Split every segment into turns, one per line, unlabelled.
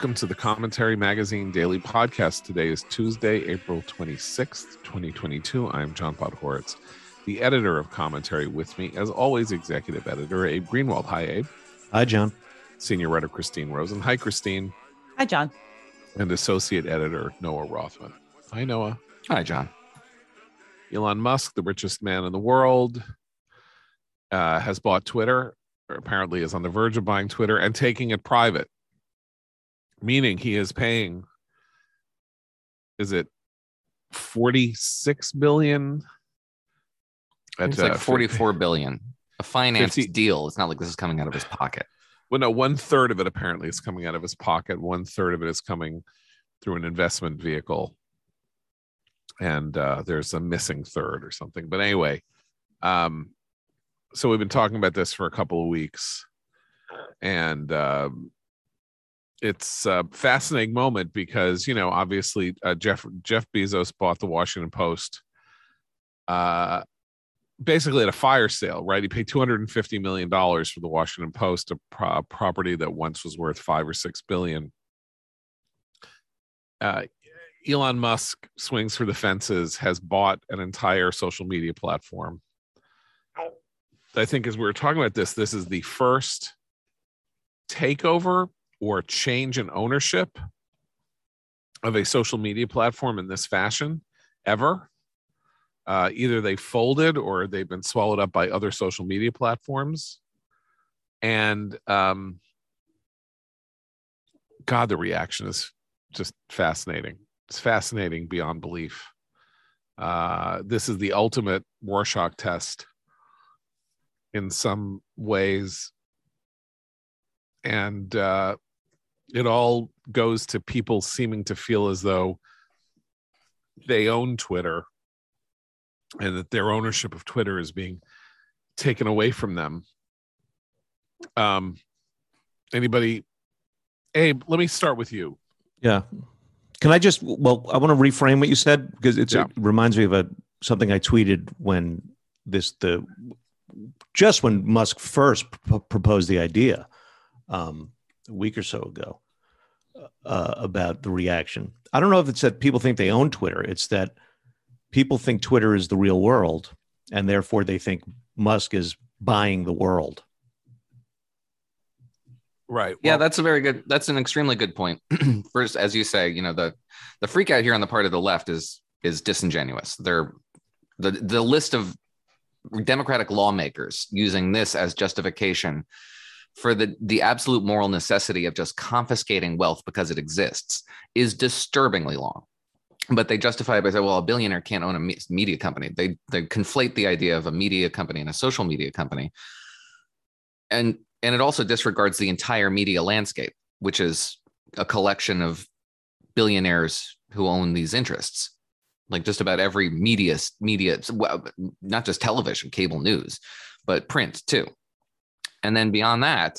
Welcome to the Commentary Magazine Daily Podcast. Today is Tuesday, April 26th, 2022. I'm John Podhoretz, the editor of Commentary. With me, as always, executive editor Abe Greenwald. Hi, Abe.
Hi, John.
Senior writer Christine Rosen. Hi, Christine.
Hi, John.
And associate editor Noah Rothman. Hi, Noah.
Hi, John.
Elon Musk, the richest man in the world, uh, has bought Twitter, or apparently is on the verge of buying Twitter and taking it private meaning he is paying is it 46 billion?
It's like 44 billion. A finance 50, deal. It's not like this is coming out of his pocket.
Well no one third of it apparently is coming out of his pocket. One third of it is coming through an investment vehicle. And uh, there's a missing third or something. But anyway um, so we've been talking about this for a couple of weeks. And um, it's a fascinating moment because you know obviously uh, Jeff Jeff Bezos bought the Washington Post uh basically at a fire sale right? He paid 250 million dollars for the Washington Post a pro- property that once was worth 5 or 6 billion. Uh Elon Musk swings for the fences has bought an entire social media platform. I think as we were talking about this this is the first takeover or change in ownership of a social media platform in this fashion ever. Uh, either they folded or they've been swallowed up by other social media platforms. And um, God, the reaction is just fascinating. It's fascinating beyond belief. Uh, this is the ultimate Rorschach test in some ways. And uh, it all goes to people seeming to feel as though they own Twitter and that their ownership of Twitter is being taken away from them. Um, anybody? Abe, let me start with you.
Yeah. Can I just? Well, I want to reframe what you said because yeah. it reminds me of a something I tweeted when this the just when Musk first pr- proposed the idea. Um, a week or so ago uh, about the reaction. I don't know if it's that people think they own Twitter. It's that people think Twitter is the real world, and therefore they think Musk is buying the world.
Right.
Well, yeah, that's a very good. That's an extremely good point. First, as you say, you know the the freak out here on the part of the left is is disingenuous. They're the the list of Democratic lawmakers using this as justification for the the absolute moral necessity of just confiscating wealth because it exists is disturbingly long but they justify it by saying, well, a billionaire can't own a media company. They they conflate the idea of a media company and a social media company, and and it also disregards the entire media landscape, which is a collection of billionaires who own these interests. Like just about every media media, not just television, cable news, but print too. And then beyond that,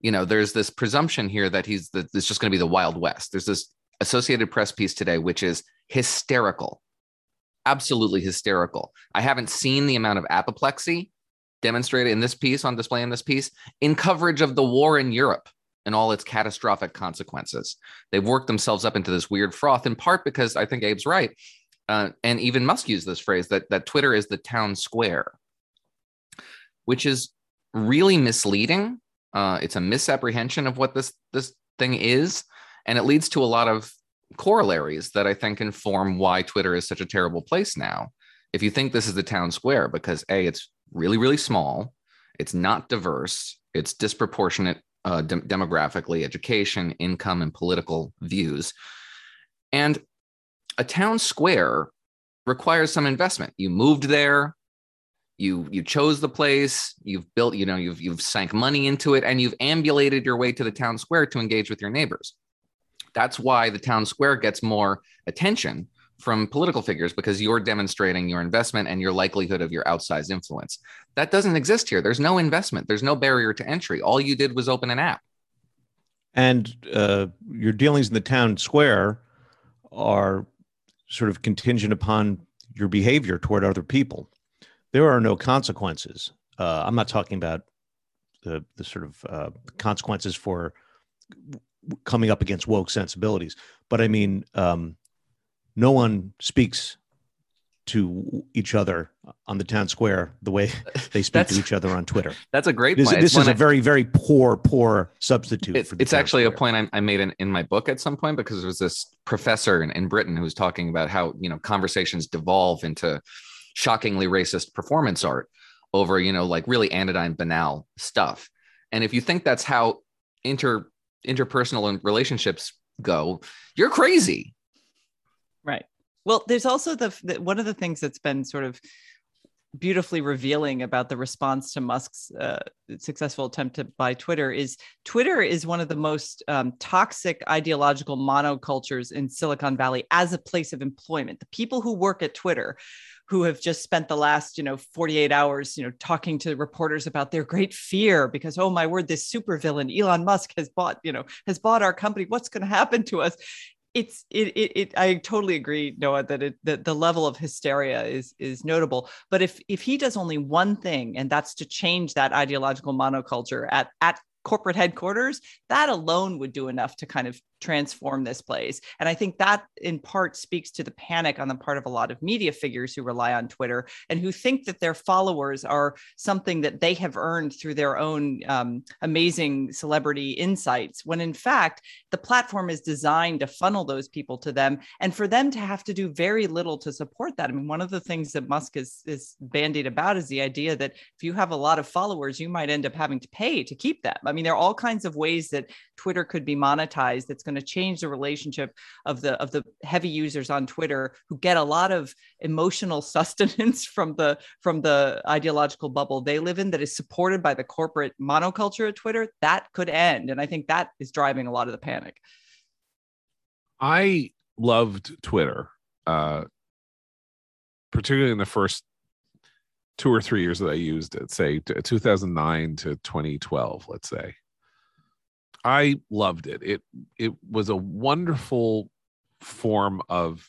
you know, there's this presumption here that he's that it's just going to be the Wild West. There's this Associated Press piece today, which is hysterical, absolutely hysterical. I haven't seen the amount of apoplexy demonstrated in this piece on display in this piece in coverage of the war in Europe and all its catastrophic consequences. They've worked themselves up into this weird froth, in part because I think Abe's right. Uh, and even Musk used this phrase that, that Twitter is the town square, which is really misleading. Uh, it's a misapprehension of what this this thing is, and it leads to a lot of corollaries that I think inform why Twitter is such a terrible place now. If you think this is the town square, because a it's really really small, it's not diverse, it's disproportionate uh, de- demographically, education, income, and political views, and a town square requires some investment. You moved there, you you chose the place you've built you know you've you've sank money into it and you've ambulated your way to the town square to engage with your neighbors. That's why the town square gets more attention from political figures because you're demonstrating your investment and your likelihood of your outsized influence. That doesn't exist here. There's no investment. There's no barrier to entry. All you did was open an app.
And uh, your dealings in the town square are sort of contingent upon your behavior toward other people there are no consequences. Uh, I'm not talking about the the sort of uh, consequences for coming up against woke sensibilities. But I mean, um, no one speaks to each other on the town square the way they speak to each other on Twitter.
That's a great
this,
point.
This is a very, very poor, poor substitute.
It, it's actually square. a point I, I made in, in, my book at some point because there was this professor in, in Britain who was talking about how, you know, conversations devolve into shockingly racist performance art over, you know, like really anodyne, banal stuff. And if you think that's how inter interpersonal relationships go, you're crazy.
Right. Well, there's also the, the one of the things that's been sort of beautifully revealing about the response to Musk's uh, successful attempt to buy Twitter is Twitter is one of the most um, toxic ideological monocultures in Silicon Valley as a place of employment. The people who work at Twitter who have just spent the last you know 48 hours you know talking to reporters about their great fear because oh my word this supervillain Elon Musk has bought you know has bought our company what's going to happen to us it's it, it, it I totally agree, Noah, that it that the level of hysteria is is notable. But if if he does only one thing, and that's to change that ideological monoculture at at corporate headquarters, that alone would do enough to kind of transform this place. And I think that in part speaks to the panic on the part of a lot of media figures who rely on Twitter and who think that their followers are something that they have earned through their own um, amazing celebrity insights, when in fact, the platform is designed to funnel those people to them and for them to have to do very little to support that. I mean, one of the things that Musk is, is bandied about is the idea that if you have a lot of followers, you might end up having to pay to keep them. I mean, there are all kinds of ways that Twitter could be monetized that's going to change the relationship of the of the heavy users on Twitter who get a lot of emotional sustenance from the from the ideological bubble they live in that is supported by the corporate monoculture at Twitter. That could end, and I think that is driving a lot of the panic.
I loved Twitter, uh, particularly in the first two or three years that I used it, say 2009 to 2012, let's say. I loved it. It it was a wonderful form of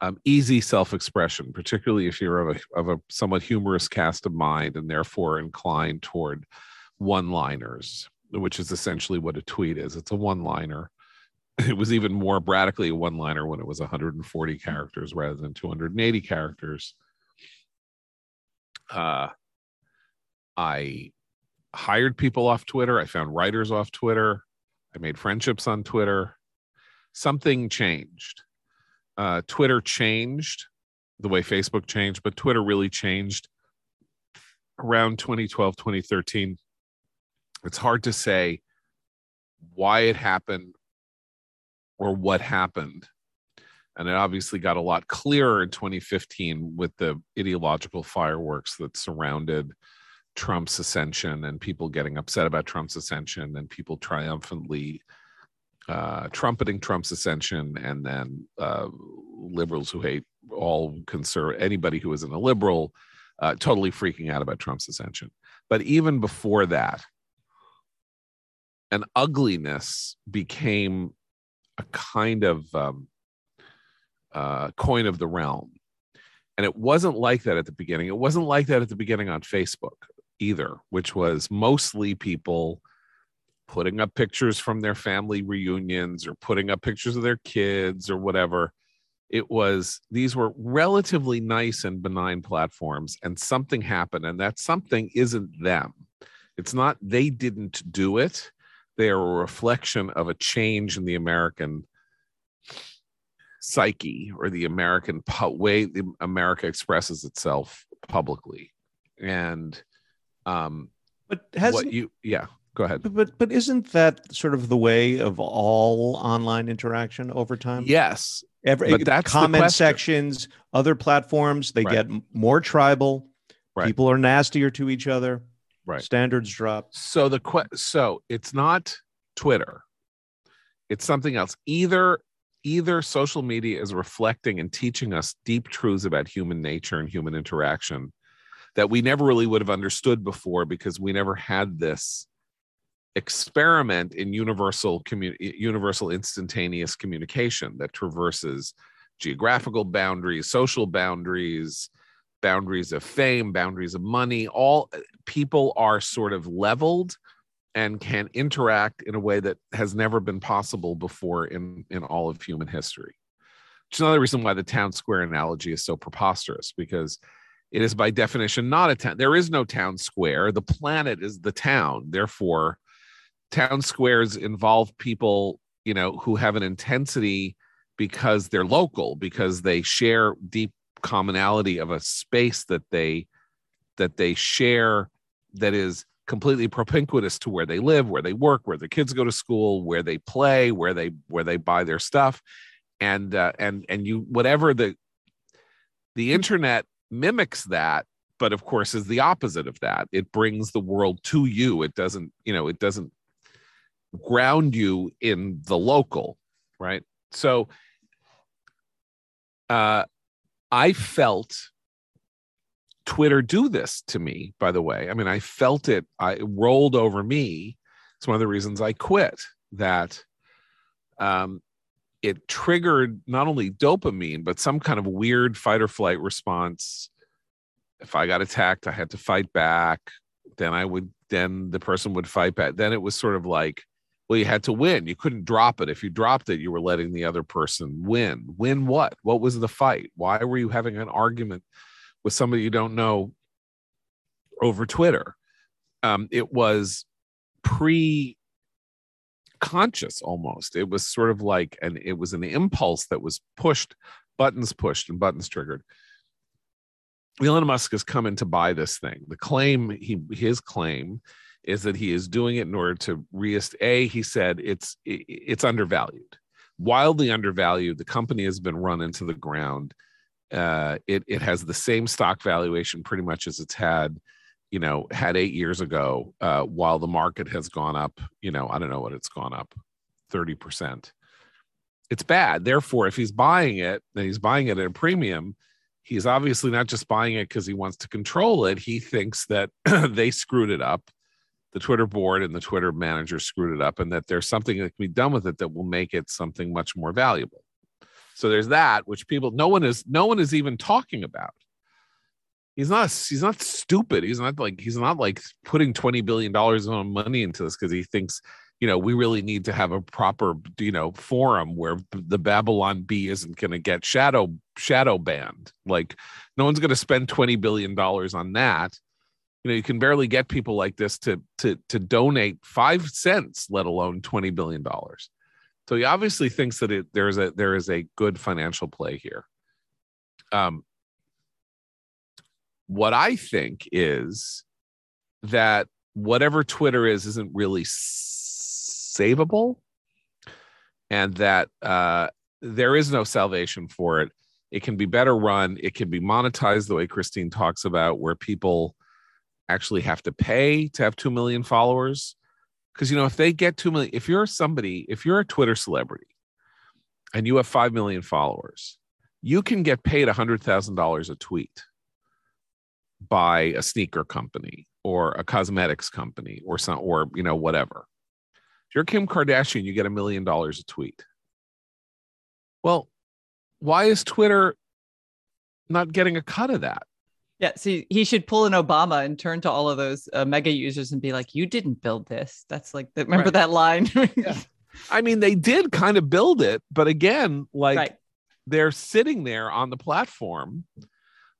um, easy self-expression, particularly if you're of a, of a somewhat humorous cast of mind and therefore inclined toward one-liners, which is essentially what a tweet is. It's a one-liner. It was even more radically a one-liner when it was 140 characters rather than 280 characters. Uh, I hired people off Twitter. I found writers off Twitter. I made friendships on Twitter. Something changed. Uh, Twitter changed the way Facebook changed, but Twitter really changed around 2012, 2013. It's hard to say why it happened or what happened. And it obviously got a lot clearer in 2015 with the ideological fireworks that surrounded Trump's ascension and people getting upset about Trump's ascension and people triumphantly uh, trumpeting Trump's ascension and then uh, liberals who hate all conservative anybody who isn't a liberal uh, totally freaking out about Trump's ascension. But even before that, an ugliness became a kind of um, uh, coin of the realm. And it wasn't like that at the beginning. It wasn't like that at the beginning on Facebook either, which was mostly people putting up pictures from their family reunions or putting up pictures of their kids or whatever. It was, these were relatively nice and benign platforms, and something happened, and that something isn't them. It's not they didn't do it, they are a reflection of a change in the American psyche or the American pu- way the America expresses itself publicly. And um,
but has
what you yeah go ahead.
But but isn't that sort of the way of all online interaction over time?
Yes
Every, but that's comment sections other platforms they right. get more tribal. Right. people are nastier to each other.
Right.
Standards drop.
So the que- so it's not twitter. It's something else. Either either social media is reflecting and teaching us deep truths about human nature and human interaction that we never really would have understood before because we never had this experiment in universal commu- universal instantaneous communication that traverses geographical boundaries social boundaries boundaries of fame boundaries of money. All people are sort of leveled and can interact in a way that has never been possible before in in all of human history. Which is another reason why the town square analogy is so preposterous because it is by definition not a town there is no town square the planet is the town. Therefore town squares involve people you know who have an intensity because they're local because they share deep commonality of a space that they that they share that is completely propinquitous to where they live where they work where their kids go to school where they play where they where they buy their stuff. And uh, and and you whatever the the internet mimics that but of course is the opposite of that. It brings the world to you. It doesn't you know it doesn't ground you in the local right? So uh i felt twitter do this to me by the way. I mean i felt it i rolled over me. It's one of the reasons i quit that um it triggered not only dopamine but some kind of weird fight or flight response. If i got attacked i had to fight back. Then i would then the person would fight back. Then it was sort of like well you had to win. You couldn't drop it. If you dropped it you were letting the other person win. Win what? What was the fight? Why were you having an argument with somebody you don't know over twitter. Um, it was pre conscious almost. It was sort of like and it was an impulse that was pushed buttons pushed and buttons triggered. Elon Musk has come in to buy this thing. The claim he his claim is that he is doing it in order to re a he said it's it's undervalued. Wildly undervalued. The company has been run into the ground uh, it it has the same stock valuation pretty much as it's had you know had eight years ago uh, while the market has gone up you know i don't know what it's gone up 30% it's bad. Therefore if he's buying it and he's buying it at a premium. He's obviously not just buying it because he wants to control it. He thinks that they screwed it up. The Twitter board and the Twitter manager screwed it up, and that there's something that can be done with it that will make it something much more valuable. So there's that, which people no one is no one is even talking about. He's not he's not stupid. He's not like he's not like putting twenty billion dollars of money into this because he thinks you know we really need to have a proper you know forum where the Babylon Bee isn't going to get shadow shadow banned. Like no one's going to spend twenty billion dollars on that you know you can barely get people like this to to to donate five cents let alone 20 billion dollars so he obviously thinks that it there's a there is a good financial play here. Um what i think is that whatever twitter is isn't really savable and that uh there is no salvation for it. It can be better run. It can be monetized the way christine talks about where people actually have to pay to have 2 million followers because you know if they get 2 million if you're somebody if you're a twitter celebrity and you have 5 million followers you can get paid $100000 a tweet by a sneaker company or a cosmetics company or some or you know whatever. If you're kim kardashian you get a million dollars a tweet. Well why is twitter not getting a cut of that
yeah, see, he should pull an Obama and turn to all of those uh, mega users and be like, "You didn't build this." That's like, the, remember right. that line?
yeah. I mean, they did kind of build it, but again, like right. they're sitting there on the platform,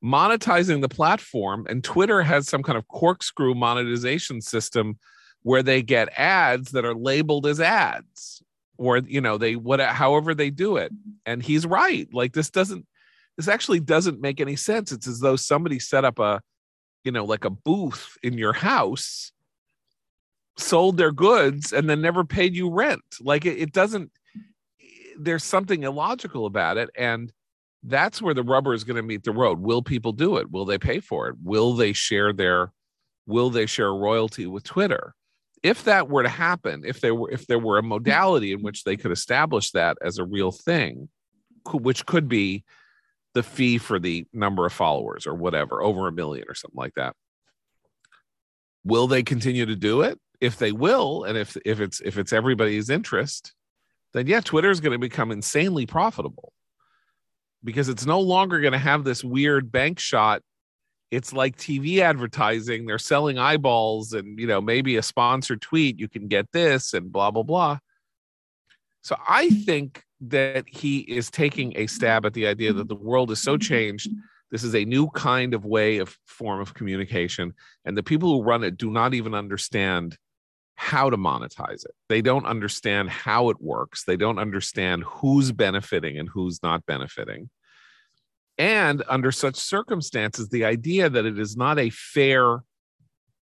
monetizing the platform, and Twitter has some kind of corkscrew monetization system where they get ads that are labeled as ads, or you know, they what, however they do it. And he's right. Like this doesn't this actually doesn't make any sense. It's as though somebody set up a, you know, like a booth in your house, sold their goods, and then never paid you rent. Like it, it doesn't, there's something illogical about it. And that's where the rubber is going to meet the road. Will people do it? Will they pay for it? Will they share their, will they share royalty with Twitter? If that were to happen, if there were, if there were a modality in which they could establish that as a real thing, which could be the fee for the number of followers or whatever, over a million or something like that. Will they continue to do it? If they will, and if if it's if it's everybody's interest, then yeah, Twitter is going to become insanely profitable because it's no longer going to have this weird bank shot it's like TV advertising. They're selling eyeballs and, you know, maybe a sponsored tweet, you can get this and blah, blah, blah. So I think that he is taking a stab at the idea that the world is so changed. This is a new kind of way of form of communication. And the people who run it do not even understand how to monetize it. They don't understand how it works. They don't understand who's benefiting and who's not benefiting. And under such circumstances, the idea that it is not a fair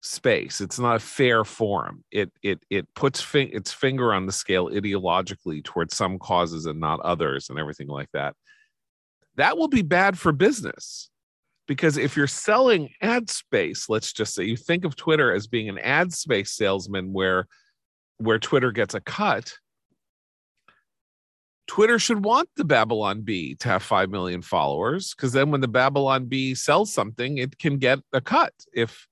space, it's not a fair forum. It it it puts fi- its finger on the scale ideologically towards some causes and not others, and everything like that. That will be bad for business because if you're selling ad space let's just say you think of twitter as being an ad space salesman where where twitter gets a cut twitter should want the babylon bee to have 5 million followers because then when the babylon bee sells something it can get a cut if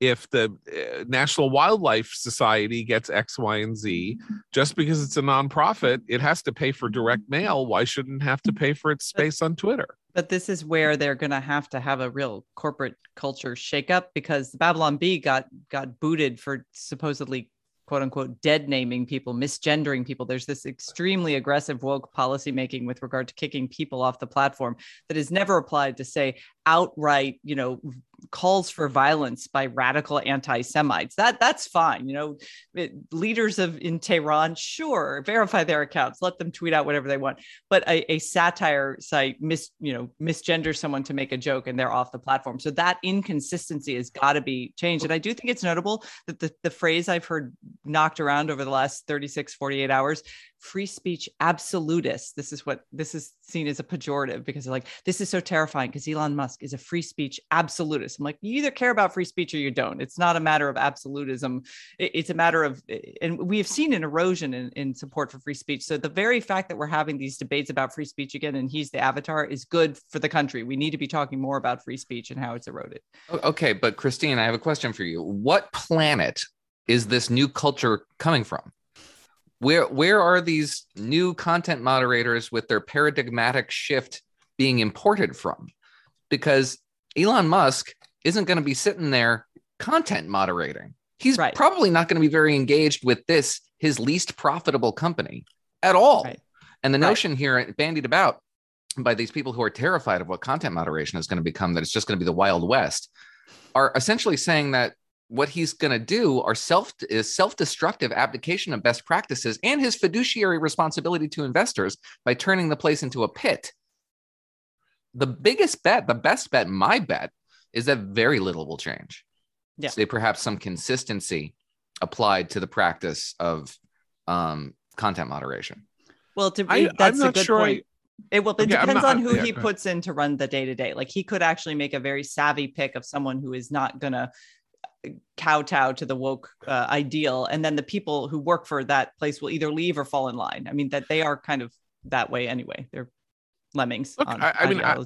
if the uh, National Wildlife Society gets X, Y, and Z, just because it's a nonprofit, it has to pay for direct mail. Why shouldn't have to pay for its space on Twitter?
But this is where they're going to have to have a real corporate culture shakeup because the Babylon Bee got got booted for supposedly quote unquote dead naming people, misgendering people. There's this extremely aggressive woke policymaking with regard to kicking people off the platform that is never applied to say outright, you know, calls for violence by radical anti-Semites. That that's fine. You know, it, leaders of in Tehran, sure, verify their accounts, let them tweet out whatever they want. But a, a satire site mis you know misgender someone to make a joke and they're off the platform. So that inconsistency has got to be changed. And I do think it's notable that the, the phrase I've heard knocked around over the last 36, 48 hours free speech absolutists. This is what this is seen as a pejorative because they're like, this is so terrifying because Elon Musk is a free speech absolutist. I'm like, you either care about free speech or you don't. It's not a matter of absolutism. It's a matter of, and we have seen an erosion in, in support for free speech. So the very fact that we're having these debates about free speech again and he's the avatar is good for the country. We need to be talking more about free speech and how it's eroded.
Okay, but Christine, I have a question for you. What planet is this new culture coming from? Where where are these new content moderators with their paradigmatic shift being imported from because Elon Musk isn't going to be sitting there content moderating he's right. probably not going to be very engaged with this his least profitable company at all right. and the right. notion here bandied about by these people who are terrified of what content moderation is going to become that it's just going to be the wild west are essentially saying that what he's going to do are self is self-destructive abdication of best practices and his fiduciary responsibility to investors by turning the place into a pit. The biggest bet the best bet my bet is that very little will change. Yeah. Say perhaps some consistency applied to the practice of um, content moderation.
Well to be, that's a good sure point. I- it will. It okay, depends not, on who yeah, he puts in to run the day to day. Like he could actually make a very savvy pick of someone who is not gonna kowtow to the woke uh, ideal. And then the people who work for that place will either leave or fall in line. I mean that they are kind of that way anyway. They're lemmings Look, on I, I mean I,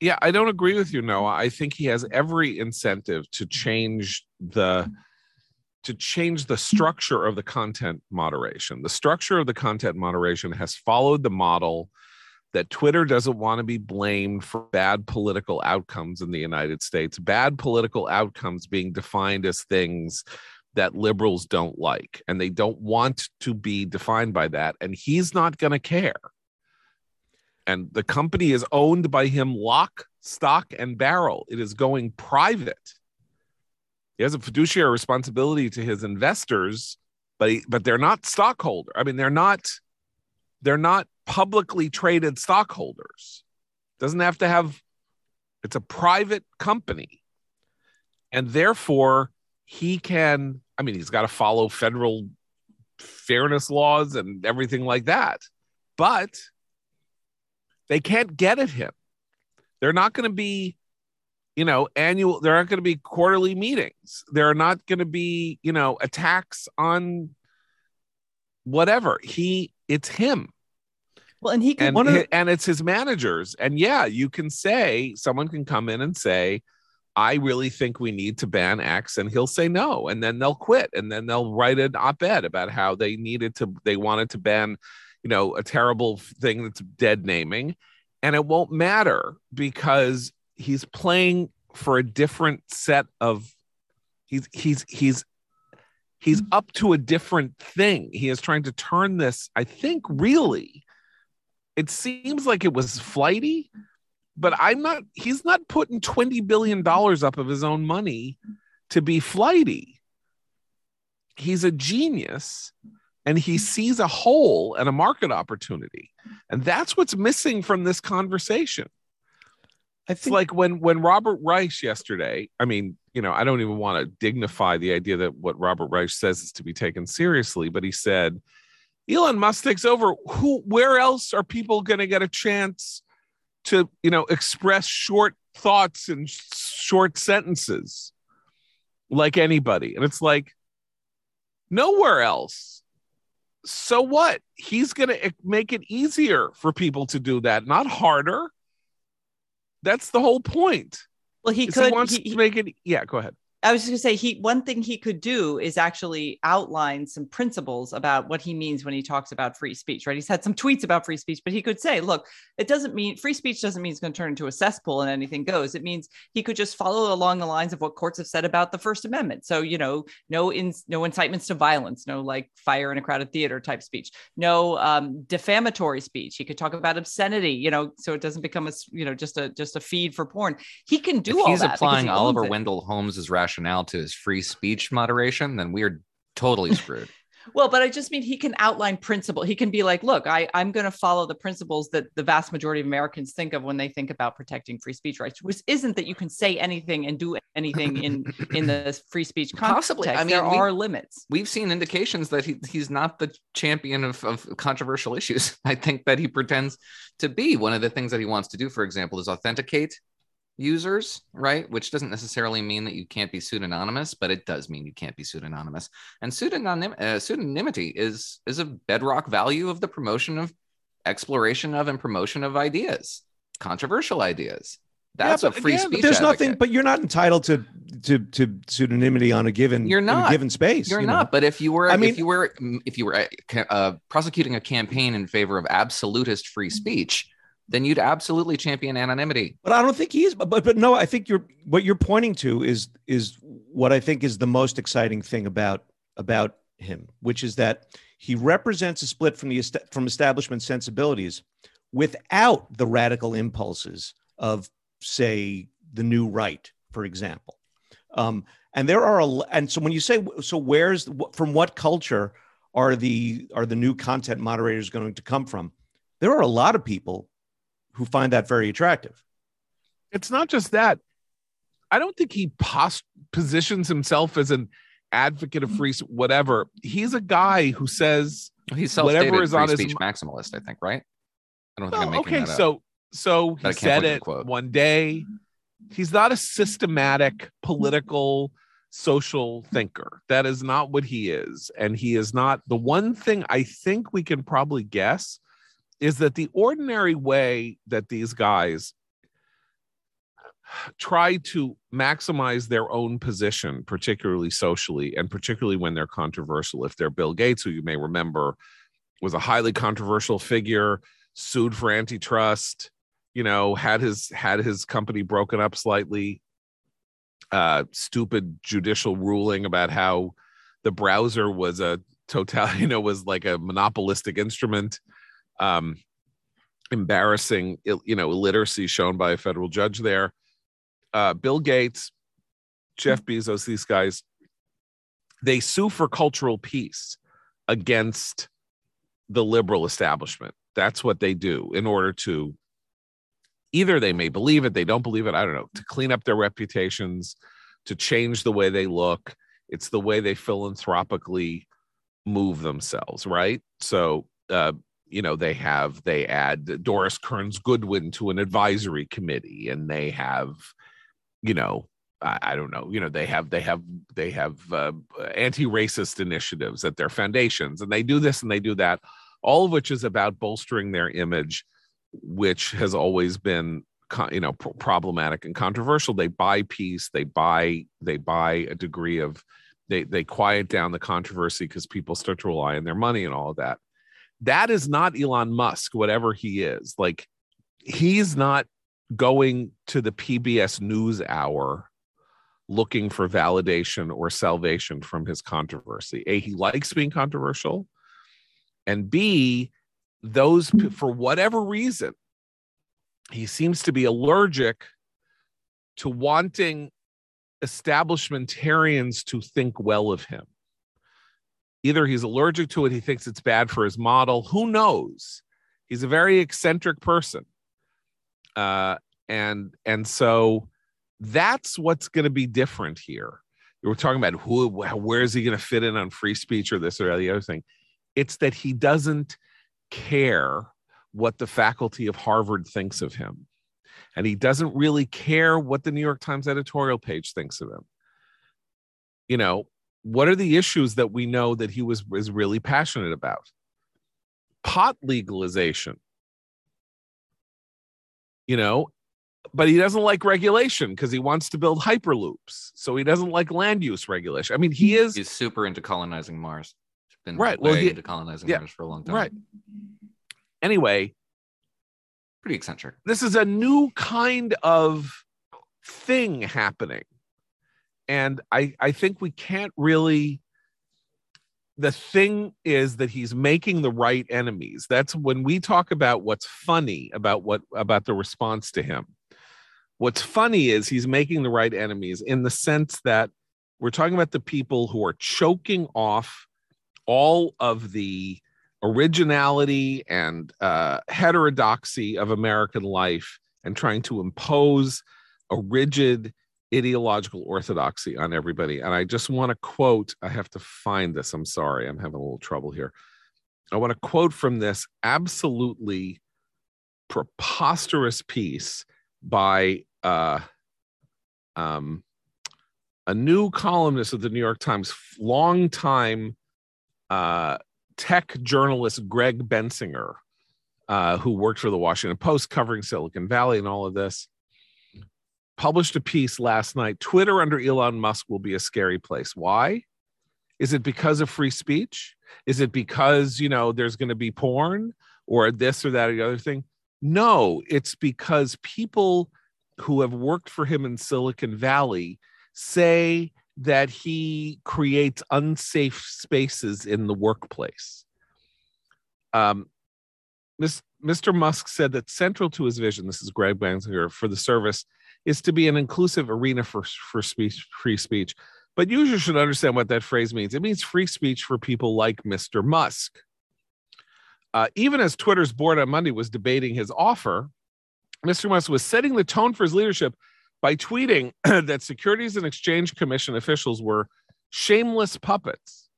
yeah i don't agree with you noah. I think he has every incentive to change the to change the structure of the content moderation. The structure of the content moderation has followed the model that Twitter doesn't want to be blamed for bad political outcomes in the United States, bad political outcomes being defined as things that liberals don't like, and they don't want to be defined by that. And he's not going to care. And the company is owned by him lock, stock, and barrel. It is going private. He has a fiduciary responsibility to his investors, but he, but they're not stockholder. I mean, they're not they're not publicly traded stockholders. Doesn't have to have, it's a private company. And therefore, he can, I mean, he's got to follow federal fairness laws and everything like that. But they can't get at him. They're not going to be, you know, annual, there aren't going to be quarterly meetings. There are not going to be, you know, attacks on whatever. He, it's him.
Well, and he
can, and, and it's his managers. And yeah, you can say someone can come in and say, I really think we need to ban X, and he'll say no, and then they'll quit, and then they'll write an op-ed about how they needed to, they wanted to ban, you know, a terrible thing that's dead naming, and it won't matter because he's playing for a different set of he's he's he's he's mm-hmm. up to a different thing. He is trying to turn this, I think, really. It seems like it was flighty, but I'm not, he's not putting $20 billion up of his own money to be flighty. He's a genius and he sees a hole and a market opportunity. And that's what's missing from this conversation. I think it's like when when Robert Reich yesterday, I mean, you know, I don't even want to dignify the idea that what Robert Reich says is to be taken seriously, but he said Elon Musk takes over. Who where else are people going to get a chance to, you know, express short thoughts and short sentences like anybody? And it's like nowhere else. So what? He's going to eh, make it easier for people to do that, not harder. That's the whole point.
Well, he could.
He wants
he,
to make it. Yeah, go ahead.
I was just going to say he one thing he could do is actually outline some principles about what he means when he talks about free speech. Right? He's had some tweets about free speech, but he could say, "Look, it doesn't mean free speech doesn't mean it's going to turn into a cesspool and anything goes. It means he could just follow along the lines of what courts have said about the First Amendment. So you know, no in, no incitements to violence, no like fire in a crowded theater type speech, no um, defamatory speech. He could talk about obscenity, you know, so it doesn't become a you know just a just a feed for porn. He can do
if
all
he's
that.
He's
applying
Oliver. Wendell Holmes's rationale rationale to his free speech moderation, then we're totally screwed.
Well, but I just mean he can outline principle. He can be like, look, I, I'm going to follow the principles that the vast majority of Americans think of when they think about protecting free speech rights, which isn't that you can say anything and do anything in in the free speech context.
Possibly. I mean,
there
we,
are limits.
We've seen indications that he, he's not the champion of, of controversial issues. I think that he pretends to be. One of the things that he wants to do, for example, is authenticate users, right? Which doesn't necessarily mean that you can't be pseudonymous, but it does mean you can't be pseudonymous. And pseudonym uh, pseudonymity is is a bedrock value of the promotion of exploration of and promotion of ideas, controversial ideas. That's yeah, a free again, speech.
There's
advocate.
nothing, but you're not entitled to to to pseudonymity on a given
you're not
given space.
You're
you
not. But if you were, I mean, if you were, if you were uh, prosecuting a campaign in favor of absolutist free speech, then you'd absolutely champion anonymity.
But I don't think he is. But, but but no, I think you're what you're pointing to is is what I think is the most exciting thing about about him, which is that he represents a split from the from establishment sensibilities without the radical impulses of say the new right, for example. Um, and there are a, and so when you say so where's from what culture are the are the new content moderators going to come from there are a lot of people who find that very attractive.
It's not just that. I don't think he pos- positions himself as an advocate of free whatever. He's a guy who says
he's whatever is on his maximalist. I think, right? I don't think well, I'm making okay.
so up. so he said it one day. He's not a systematic political social thinker. That is not what he is, and he is not the one thing I think we can probably guess is that the ordinary way that these guys try to maximize their own position, particularly socially, and particularly when they're controversial. If they're Bill Gates, who you may remember was a highly controversial figure, sued for antitrust, you know, had his had his company broken up slightly, uh, stupid judicial ruling about how the browser was a total, you know, was like a monopolistic instrument um, embarrassing, you know, illiteracy shown by a federal judge there. Uh, Bill Gates, Jeff Bezos, these guys, they sue for cultural peace against the liberal establishment. That's what they do in order to either they may believe it, they don't believe it, I don't know, to clean up their reputations, to change the way they look. It's the way they philanthropically move themselves, right? So uh, you know they have they add doris kearns goodwin to an advisory committee and they have you know I, I don't know you know they have they have they have uh, anti-racist initiatives at their foundations and they do this and they do that all of which is about bolstering their image which has always been you know problematic and controversial. They buy peace they buy they buy a degree of they they quiet down the controversy because people start to rely on their money and all of that that is not Elon Musk, whatever he is. Like, he's not going to the PBS News Hour looking for validation or salvation from his controversy. A, he likes being controversial. And B, those, for whatever reason, he seems to be allergic to wanting establishmentarians to think well of him. Either he's allergic to it, he thinks it's bad for his model. Who knows? He's a very eccentric person. Uh, and and so that's what's going to be different here. We're talking about who, where is he going to fit in on free speech or this or the other thing. It's that he doesn't care what the faculty of Harvard thinks of him. And he doesn't really care what the New York Times editorial page thinks of him. You know, what are the issues that we know that he was, was really passionate about? Pot legalization. You know, but he doesn't like regulation because he wants to build hyperloops. So he doesn't like land use regulation. I mean, he is
he's super into colonizing Mars. He's been
right. Well, he,
into colonizing yeah, Mars for a long time.
Right. Anyway,
pretty eccentric.
This is a new kind of thing happening. And I I think we can't really the thing is that he's making the right enemies. That's when we talk about what's funny about what about the response to him What's funny is he's making the right enemies in the sense that we're talking about the people who are choking off all of the originality and uh, heterodoxy of American life and trying to impose a rigid ideological orthodoxy on everybody. And I just want to quote, I have to find this. I'm sorry, I'm having a little trouble here. I want to quote from this absolutely preposterous piece by uh, um, a new columnist of the New York Times, longtime uh, tech journalist Greg Bensinger, uh, who worked for the Washington Post covering Silicon Valley and all of this, published a piece last night. Twitter under Elon Musk will be a scary place. Why? Is it because of free speech? Is it because, you know, there's going to be porn or this or that or the other thing? No, it's because people who have worked for him in Silicon Valley say that he creates unsafe spaces in the workplace. Um, Mr. Musk said that central to his vision, this is Greg Bensinger, for the service is to be an inclusive arena for, for speech, free speech. But users should understand what that phrase means. It means free speech for people like Mr. Musk. Uh, even as Twitter's board on Monday was debating his offer, Mr. Musk was setting the tone for his leadership by tweeting that Securities and Exchange Commission officials were shameless puppets.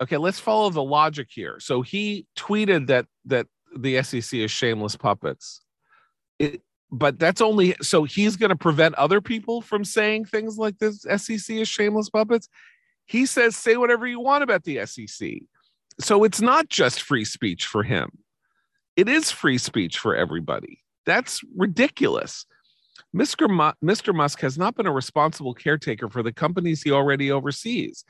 Okay, let's follow the logic here. So he tweeted that that the SEC is shameless puppets. It, but that's only so he's going to prevent other people from saying things like this SEC is shameless puppets. He says say whatever you want about the SEC. So it's not just free speech for him it is free speech for everybody. That's ridiculous. Mr. Mr. Musk has not been a responsible caretaker for the companies he already oversees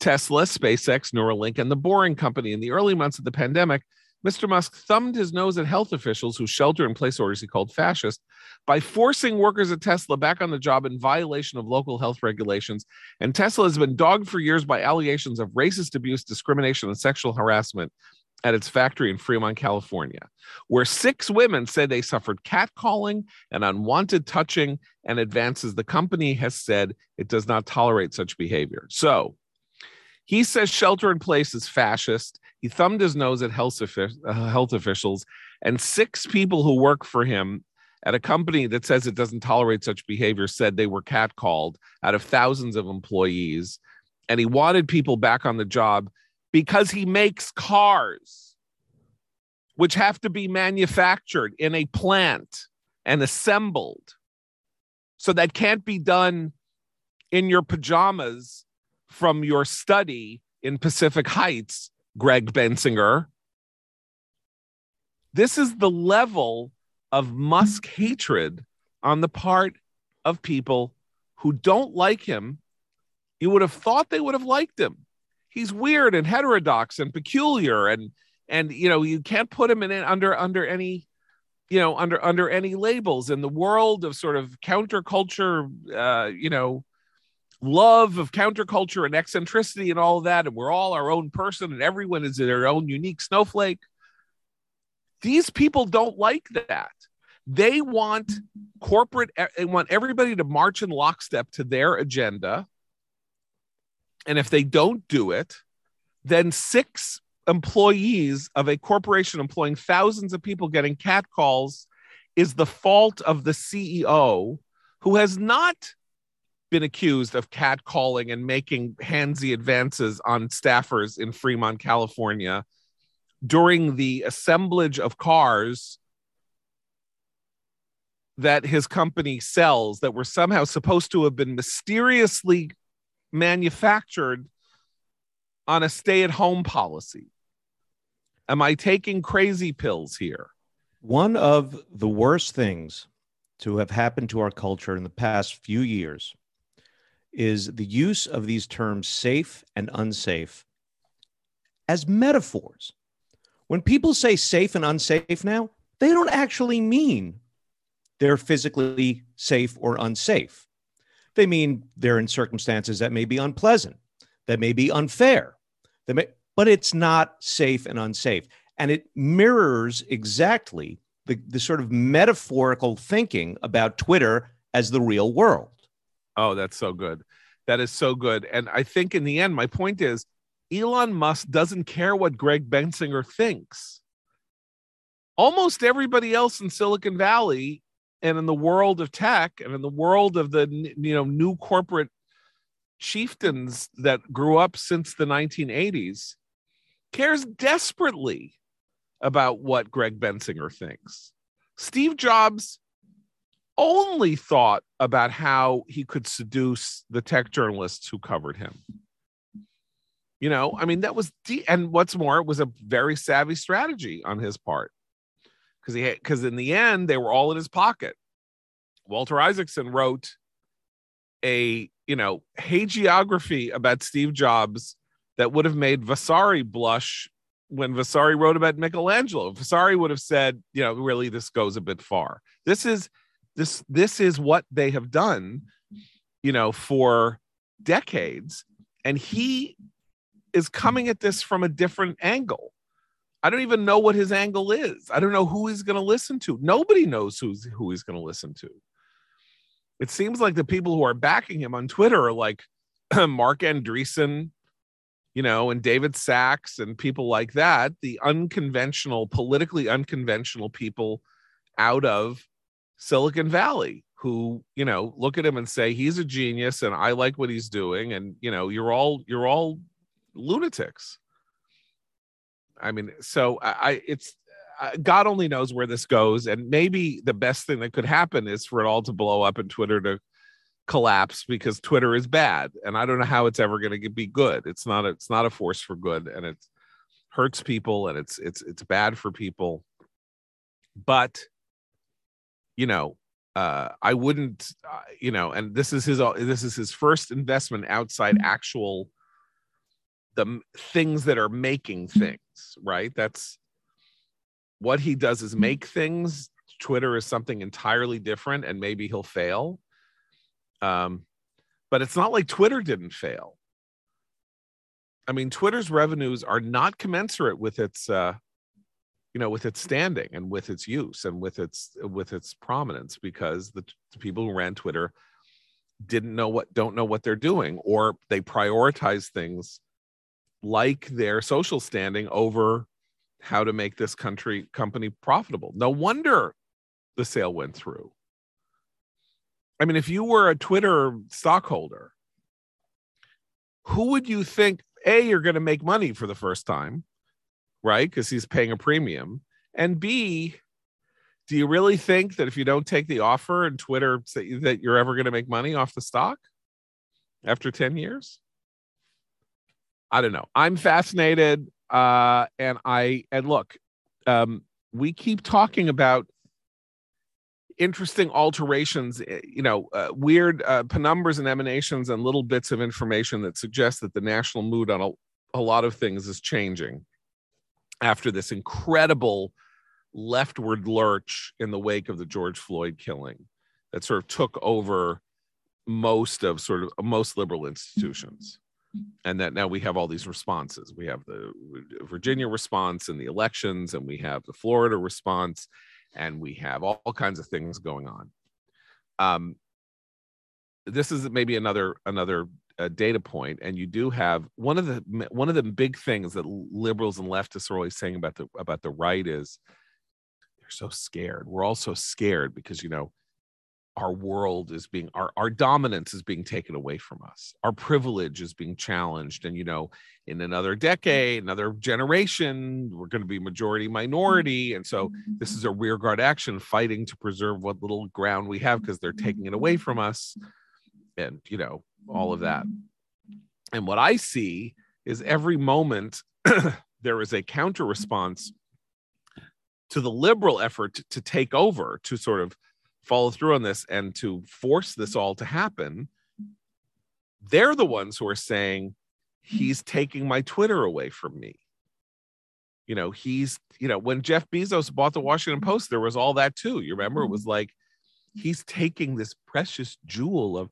Tesla, SpaceX, Neuralink, and the Boring Company. In the early months of the pandemic, Mr. Musk thumbed his nose at health officials whose shelter in place orders he called fascist by forcing workers at Tesla back on the job in violation of local health regulations. And Tesla has been dogged for years by allegations of racist abuse, discrimination, and sexual harassment at its factory in Fremont, California, where six women said they suffered catcalling and unwanted touching, and advances the company has said it does not tolerate such behavior. So he says shelter in place is fascist. He thumbed his nose at health, uh, health officials, and six people who work for him at a company that says it doesn't tolerate such behavior said they were catcalled out of thousands of employees. And he wanted people back on the job because he makes cars which have to be manufactured in a plant and assembled. So that can't be done in your pajamas from your study in Pacific Heights, Greg Bensinger. This is the level of Musk hatred on the part of people who don't like him. You would have thought they would have liked him he's weird and heterodox and peculiar and and you know you can't put him in under under any you know under under any labels in the world of sort of counterculture uh you know love of counterculture and eccentricity and all that and we're all our own person and everyone is their own unique snowflake. These people don't like that. They want corporate they want everybody to march in lockstep to their agenda. And if they don't do it then six employees of a corporation employing thousands of people getting cat calls is the fault of the CEO who has not been accused of catcalling and making handsy advances on staffers in Fremont, California during the assemblage of cars that his company sells that were somehow supposed to have been mysteriously manufactured on a stay at home policy. Am I taking crazy pills here?
One of the worst things to have happened to our culture in the past few years is the use of these terms safe and unsafe as metaphors. When people say safe and unsafe now, they don't actually mean they're physically safe or unsafe. They mean they're in circumstances that may be unpleasant, that may be unfair, that may, but it's not safe and unsafe. And it mirrors exactly the, the sort of metaphorical thinking about Twitter as the real world.
Oh, that's so good. That is so good. And I think in the end, my point is Elon Musk doesn't care what Greg Bensinger thinks. Almost everybody else in Silicon Valley and in the world of tech and in the world of the you know new corporate chieftains that grew up since the 1980s cares desperately about what Greg Bensinger thinks. Steve Jobs only thought about how he could seduce the tech journalists who covered him. You know, I mean, that was de- and what's more, it was a very savvy strategy on his part because he because in the end they were all in his pocket. Walter Isaacson wrote a you know hagiography about Steve Jobs that would have made Vasari blush when Vasari wrote about Michelangelo. Vasari would have said, you know, really this goes a bit far. This is this this is what they have done, you know, for decades, and he is coming at this from a different angle. I don't even know what his angle is. I don't know who he's going to listen to. Nobody knows who's who he's going to listen to it seems like the people who are backing him on Twitter are like Marc Andreessen, you know, and David Sacks and people like that, the unconventional, politically unconventional people out of Silicon Valley who, you know, look at him and say he's a genius and I like what he's doing and, you know, you're all you're all lunatics. I mean, so I it's uh, God only knows where this goes. And maybe the best thing that could happen is for it all to blow up and Twitter to collapse because Twitter is bad. And I don't know how it's ever going to be good. It's not, a, it's not a force for good and it hurts people and it's, it's, it's bad for people. But, you know, uh, I wouldn't, uh, you know, and this is his, this is his first investment outside actual, the things that are making things, right? That's, what he does is make things. Twitter is something entirely different, and maybe he'll fail. Um, but it's not like Twitter didn't fail. I mean, Twitter's revenues are not commensurate with its, uh, you know, with its standing and with its use and with its with its prominence because the, the people who ran Twitter didn't know what don't know what they're doing or they prioritize things like their social standing over how to make this country company profitable. No wonder the sale went through. I mean, if you were a Twitter stockholder, who would you think A, you're going to make money for the first time, right? Because he's paying a premium. And B, do you really think that if you don't take the offer and Twitter that you're ever going to make money off the stock after 10 years? I don't know. I'm fascinated. Uh, and I and look, um, we keep talking about interesting alterations, eh, you know, uh, weird uh, penumbras and emanations and little bits of information that suggest that the national mood on a, a lot of things is changing after this incredible leftward lurch in the wake of the George Floyd killing that sort of took over most of sort of most liberal institutions. And that now we have all these responses. We have the virginia response in the elections and we have the florida response and we have all, all kinds of things going on. Um, this is maybe another another uh, data point and you do have one of the one of the big things that liberals and leftists are always saying about the about the right is they're so scared. We're all so scared because you know our world is being our, our dominance is being taken away from us. Our privilege is being challenged and you know in another decade another generation we're going to be majority minority and so this is a rearguard action fighting to preserve what little ground we have because they're taking it away from us. And you know all of that mm-hmm. and what i see is every moment there is a counter response to the liberal effort to, take over to sort of follow through on this and to force this all to happen, they're the ones who are saying, he's taking my Twitter away from me. You know, he's, you know, when Jeff Bezos bought the Washington Post, there was all that too. You remember it mm-hmm. was like, he's taking this precious jewel of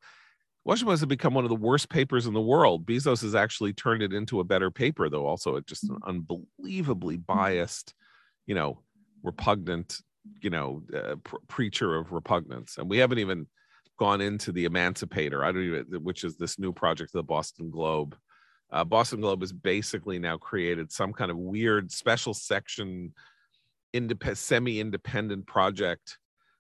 Washington Post has become one of the worst papers in the world. Bezos has actually turned it into a better paper, though also it just an unbelievably biased, you know, repugnant you know uh, pr- preacher of repugnance. And we haven't even gone into the emancipator. I don't even which is this new project of the boston globe. Uh, boston globe has basically now created some kind of weird special section independent semi-independent project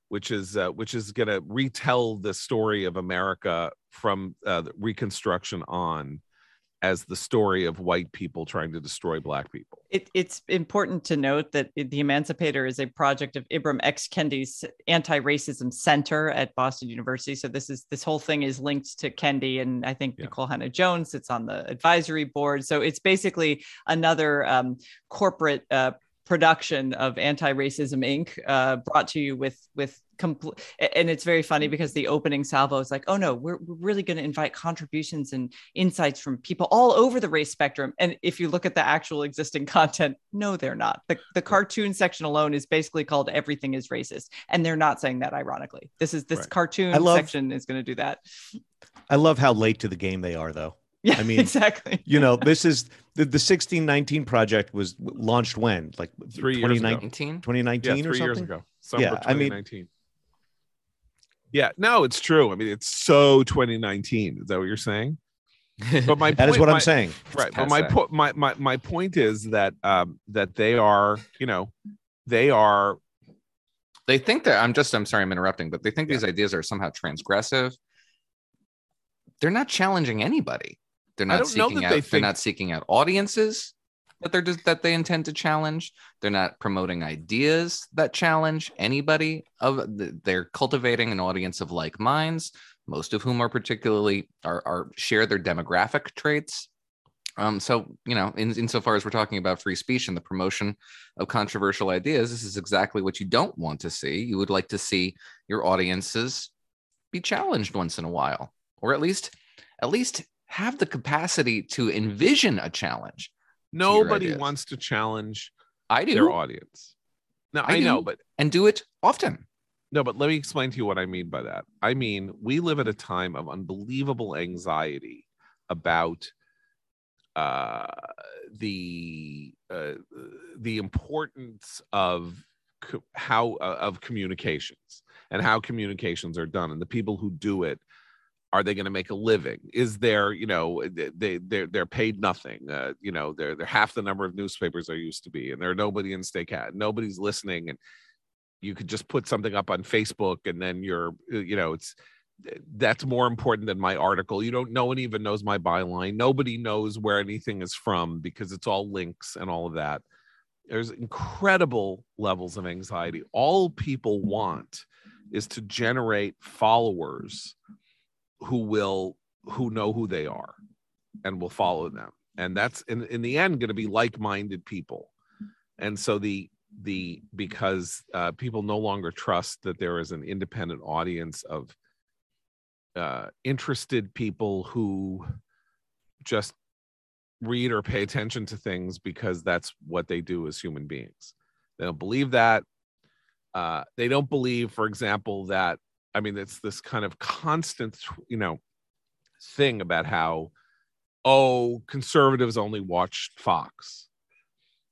which is uh, which is going to retell the story of america from uh, reconstruction on as the story of white people trying to destroy black people.
It, it's important to note that the Emancipator is a project of Ibram X. Kendi's Anti-Racism Center at Boston University. So this is this whole thing is linked to Kendi, and I think yeah. Nikole Hannah-Jones sits on the advisory board. So it's basically another um, corporate uh, production of Anti-Racism Inc. Uh, brought to you with with complete and it's very funny because the opening salvo is like oh no we're, we're really going to invite contributions and insights from people all over the race spectrum. And if you look at the actual existing content no they're not. The, the cartoon section alone is basically called everything is racist and they're not saying that ironically. This is this right. cartoon love, section is going to do that.
I love how late to the game they are though
yeah, I mean, exactly.
You know, this is the, the 1619 project was launched when? Like
three years ago. 2019
yeah, three
or something?
years
ago. Summer yeah, I mean, yeah, no, it's true. I mean, it's so 2019. Is that what you're saying?
But my that point, is what my, I'm saying.
Right. But my point my, my my point is that um that they are, you know, they are
they think that I'm just I'm sorry I'm interrupting, but they think yeah. these ideas are somehow transgressive. They're not challenging anybody. They're not seeking out they think... they're not seeking out audiences that they're just that they intend to challenge. They're not promoting ideas that challenge anybody. Of they're cultivating an audience of like minds, most of whom are particularly are, are share their demographic traits. Um, so you know, in insofar as we're talking about free speech and the promotion of controversial ideas, this is exactly what you don't want to see. You would like to see your audiences be challenged once in a while, or at least at least have the capacity to envision a challenge
Nobody wants to challenge
I do.
their audience. No, I, I know, but
and do it often.
No, but let me explain to you what I mean by that. I mean, we live at a time of unbelievable anxiety about uh, the uh, the importance of co- how uh, of communications and how communications are done and the people who do it are they going to make a living? Is there you know they they're, they're paid nothing uh, you know they're they're half the number of newspapers there used to be and there are nobody in stake Hat. nobody's listening and you could just put something up on facebook and then you're uh, you know it's that's more important than my article. You don't no one even knows my byline. Nobody knows where anything is from because it's all links and all of that. There's incredible levels of anxiety. All people want is to generate followers who will who know who they are and will follow them. And that's in, in the end going to be like-minded people. And so the the because uh, people no longer trust that there is an independent audience of uh, interested people who just read or pay attention to things because that's what they do as human beings. They don't believe that Uh, they don't believe, for example, that I mean, it's this kind of constant, you know, thing about how, oh, conservatives only watch Fox.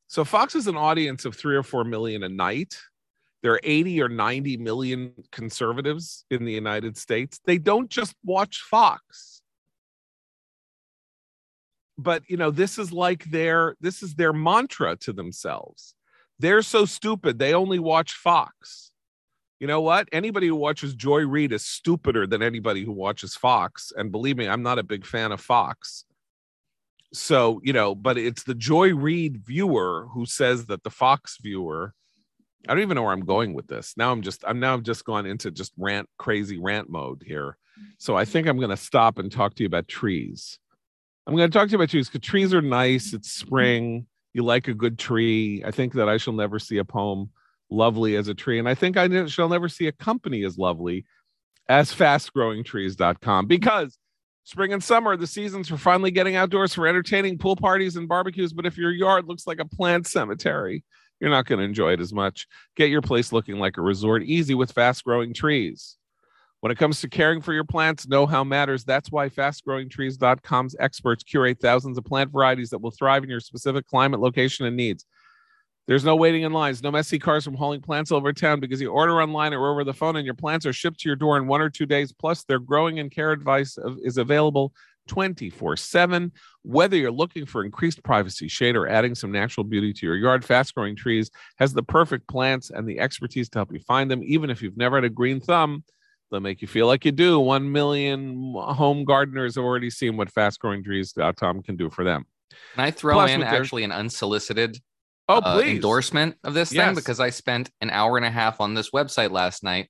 So Fox is an audience of three or four million a night. There are 80 or 90 million conservatives in the United States. They don't just watch Fox. But you know, this is like their this is their mantra to themselves. They're so stupid, they only watch Fox. You know what? Anybody who watches Joy Reid is stupider than anybody who watches Fox. And believe me, I'm not a big fan of Fox. So, you know, but it's the Joy Reid viewer who says that the Fox viewer I don't even know where I'm going with this. Now I'm just I'm now I've just gone into just rant crazy rant mode here. So I think I'm going to stop and talk to you about trees. I'm going to talk to you about trees because trees are nice. It's spring. You like a good tree. I think that I shall never see a poem lovely as a tree, and I think I shall never see a company as lovely as fastgrowingtrees.com because spring and summer the seasons for finally getting outdoors for entertaining pool parties and barbecues. But if your yard looks like a plant cemetery you're not going to enjoy it as much. Get your place looking like a resort easy with fast growing trees. When it comes to caring for your plants, know how matters. That's why fastgrowingtrees.com's experts curate thousands of plant varieties that will thrive in your specific climate, location, and needs. There's no waiting in lines, no messy cars from hauling plants over town because you order online or over the phone and your plants are shipped to your door in one or two days. Plus, their growing and care advice is available 24 7. Whether you're looking for increased privacy, shade, or adding some natural beauty to your yard, Fast Growing Trees has the perfect plants and the expertise to help you find them. Even if you've never had a green thumb, they'll make you feel like you do. One million home gardeners have already seen what fastgrowingtrees.com can do for them.
Can I throw Plus, in actually an unsolicited
oh,
uh, endorsement of this yes. thing? Because I spent an hour and a half on this website last night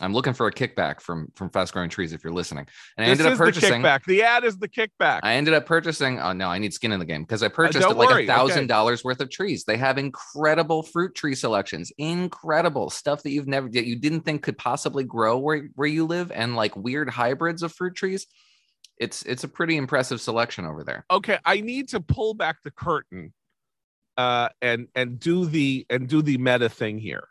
I'm looking for a kickback from from Fast Growing Trees if you're listening. And I
this
ended up purchasing
the kickback. The ad is the kickback.
I ended up purchasing. Oh no, I need skin in the game because I purchased uh, like a thousand dollars worth of trees. They have incredible fruit tree selections, incredible stuff that you've never that you didn't think could possibly grow where where you live, and like weird hybrids of fruit trees. It's it's a pretty impressive selection over there.
Okay, I need to pull back the curtain, uh, and and do the and do the meta thing here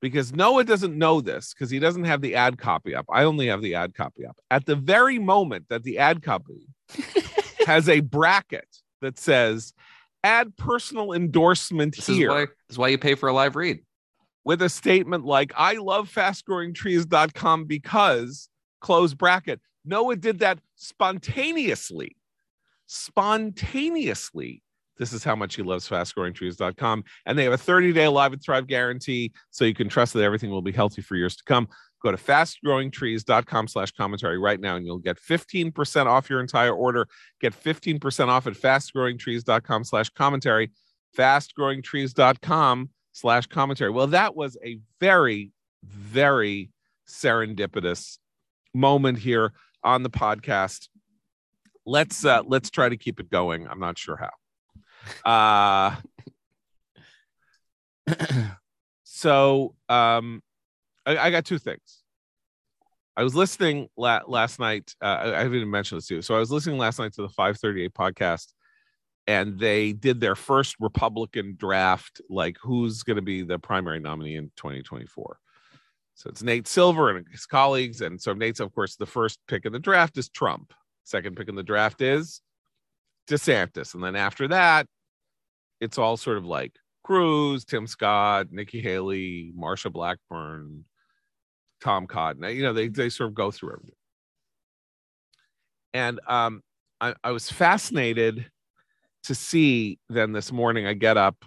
because Noah doesn't know this because he doesn't have the ad copy up. I only have the ad copy up. At the very moment that the ad copy has a bracket that says add personal endorsement
this
here.
Is why, this is why you pay for a live read.
With a statement like, I love fastgrowingtrees.com because close bracket. Noah did that spontaneously. Spontaneously this is how much he loves fastgrowingtrees.com. And they have a 30 day live and thrive guarantee. So you can trust that everything will be healthy for years to come. Go to fastgrowingtrees.com slash commentary right now and you'll get 15% off your entire order. Get 15% off at fastgrowingtrees.com slash commentary. Fastgrowingtrees.com slash commentary. Well, that was a very, very serendipitous moment here on the podcast. Let's uh let's try to keep it going. I'm not sure how. Uh, so um, I, I, got two things. I was listening la- last night. Uh, I, I even mentioned this to you. So I was listening last night to the 538 podcast, and they did their first Republican draft, like who's going to be the primary nominee in 2024. So it's Nate Silver and his colleagues. And so Nate's, of course, the first pick in the draft is Trump. Second pick in the draft is DeSantis. And then after that, it's all sort of like Cruz, Tim Scott, Nikki Haley, Marsha Blackburn, Tom Cotton. You know, they they sort of go through everything. And um, I, I was fascinated to see then this morning I get up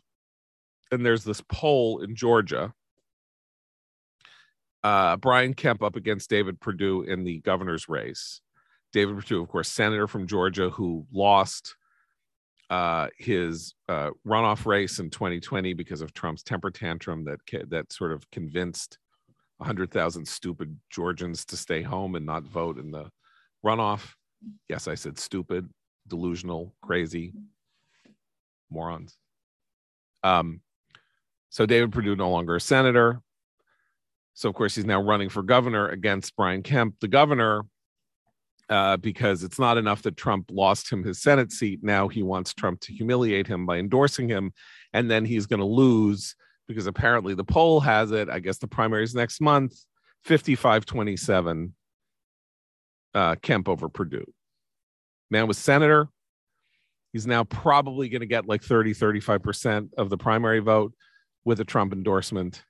and there's this poll in Georgia. Uh, Brian Kemp up against David Perdue in the governor's race. David Perdue, of course, senator from Georgia who lost uh, his uh, runoff race in 2020 because of Trump's temper tantrum that that sort of convinced 100,000 stupid Georgians to stay home and not vote in the runoff. Yes, I said stupid, delusional, crazy morons. Um, so David Perdue no longer a senator. So of course he's now running for governor against Brian Kemp, the governor uh, because it's not enough that Trump lost him his Senate seat. Now he wants Trump to humiliate him by endorsing him, and then he's going to lose because apparently the poll has it. I guess the primary is next month 55 27 uh, Kemp over Perdue. Man was senator. He's now probably going to get like 30, 35% of the primary vote with a Trump endorsement.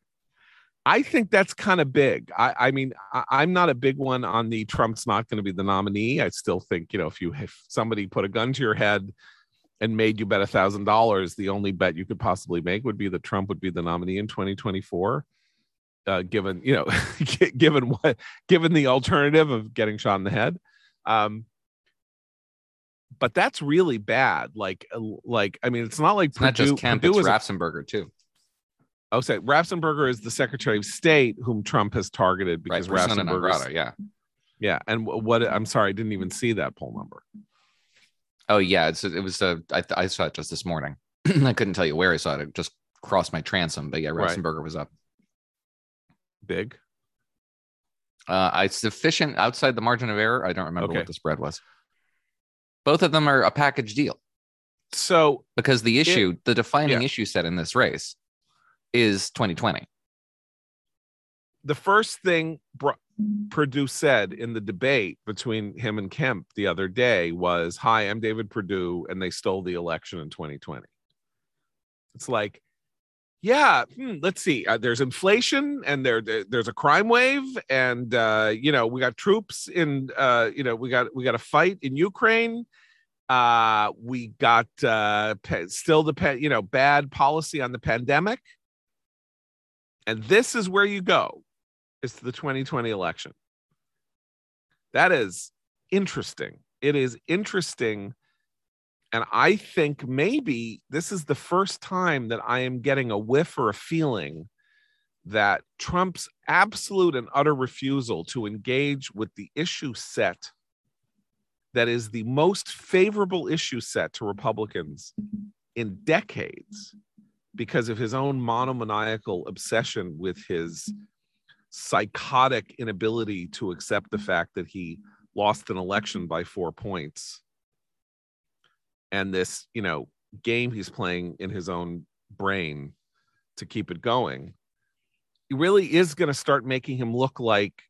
I think that's kind of big. I, I mean, I, am not a big one on the Trump's not going to be the nominee. I still think, you know, if you if somebody put a gun to your head and made you bet a thousand dollars, the only bet you could possibly make would be that Trump would be the nominee in 2024. Uh, given you know, given what, given the alternative of getting shot in the head, um, but that's really bad. Like, uh, like I mean, it's not like
it's Perdue, not just Kemp, Perdue it's Raffensperger too.
Oh, say Raffensperger is the Secretary of State whom Trump has targeted because right, Raffensperger,
yeah,
yeah. And what? I'm sorry, I didn't even see that poll number.
Oh yeah, it's it was uh, I, I saw it just this morning. I couldn't tell you where I saw it. It just crossed my transom, but yeah, Raffensperger right. was up.
Big.
Uh, I sufficient outside the margin of error. I don't remember okay. what the spread was. Both of them are a package deal.
So
because the issue, it, the defining yeah. issue set in this race is 2020.
The first thing Perdue said in the debate between him and Kemp the other day was, Hi, I'm David Perdue, and they stole the election in 2020. It's like, yeah, hmm, let's see. Uh, there's inflation, and there, there's a crime wave, and uh, you know we got troops in. Uh, you know we got we got a fight in Ukraine. Uh, we got uh, still the you know bad policy on the pandemic. And this is where you go is to the 2020 election. That is interesting. It is interesting. And I think maybe this is the first time that I am getting a whiff or a feeling that Trump's absolute and utter refusal to engage with the issue set that is the most favorable issue set to Republicans in decades because of his own monomaniacal obsession with his mm-hmm. psychotic inability to accept the fact that he lost an election by four points. And this you know game he's playing in his own brain to keep it going he really is going to start making him look like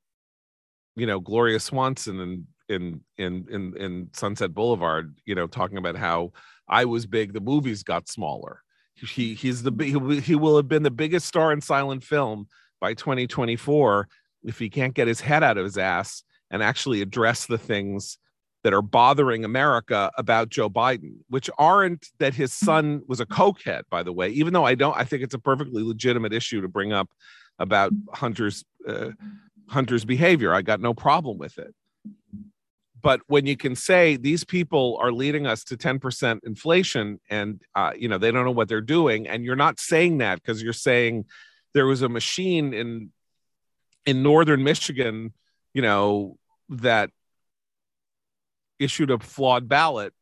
you know gloria swanson and in in in in sunset boulevard you know talking about how i was big the movies got smaller he he's the he will have been the biggest star in silent film by 2024 if he can't get his head out of his ass and actually address the things that are bothering America about Joe Biden, which aren't that his son was a cokehead, by the way. Even though I don't, I think it's a perfectly legitimate issue to bring up about Hunter's uh, Hunter's behavior. I got no problem with it but when you can say these people are leading us to 10% inflation and uh, you know they don't know what they're doing and you're not saying that because you're saying there was a machine in in northern michigan you know that issued a flawed ballot.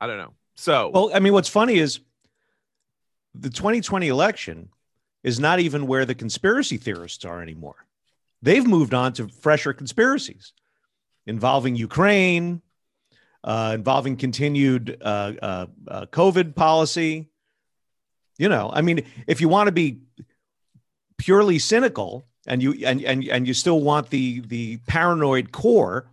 I don't know. So
well i mean what's funny is the 2020 election is not even where the conspiracy theorists are anymore. They've moved on to fresher conspiracies involving Ukraine, uh, involving continued uh, uh, uh, COVID policy. You know, I mean, if you want to be purely cynical and you and and and you still want the the paranoid core,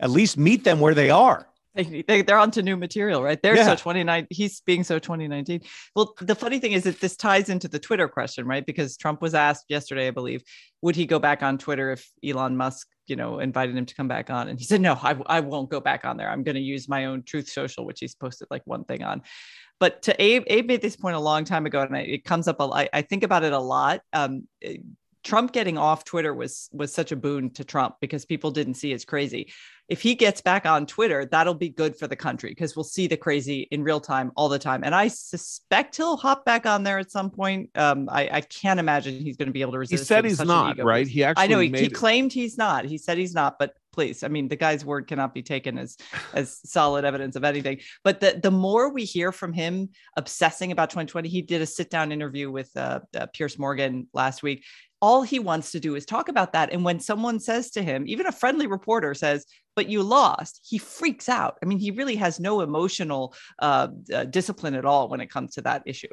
at least meet them where they are.
They, they're onto new material, right? They're yeah. so 29. He's being so 2019. Well, the funny thing is that this ties into the Twitter question, right? Because Trump was asked yesterday, I believe, would he go back on Twitter if Elon Musk, you know, invited him to come back on? And he said, no, I, I won't go back on there. I'm going to use my own Truth Social, which he's posted like one thing on. But to Abe, Abe made this point a long time ago, and it comes up. A, I, I think about it a lot. Um, Trump getting off Twitter was was such a boon to Trump because people didn't see as crazy if he gets back on Twitter, that'll be good for the country because we'll see the crazy in real time all the time. And I suspect he'll hop back on there at some point. Um, I, I can't imagine he's going to be able to resist.
He said he's not, right?
He actually, I know he, he claimed he's not. He said he's not, but please, I mean, the guy's word cannot be taken as as solid evidence of anything. But the the more we hear from him obsessing about 2020, he did a sit down interview with uh, uh, Piers Morgan last week, all he wants to do is talk about that. And when someone says to him, even a friendly reporter says, but you lost, he freaks out. I mean, he really has no emotional uh, uh, discipline at all when it comes to that issue.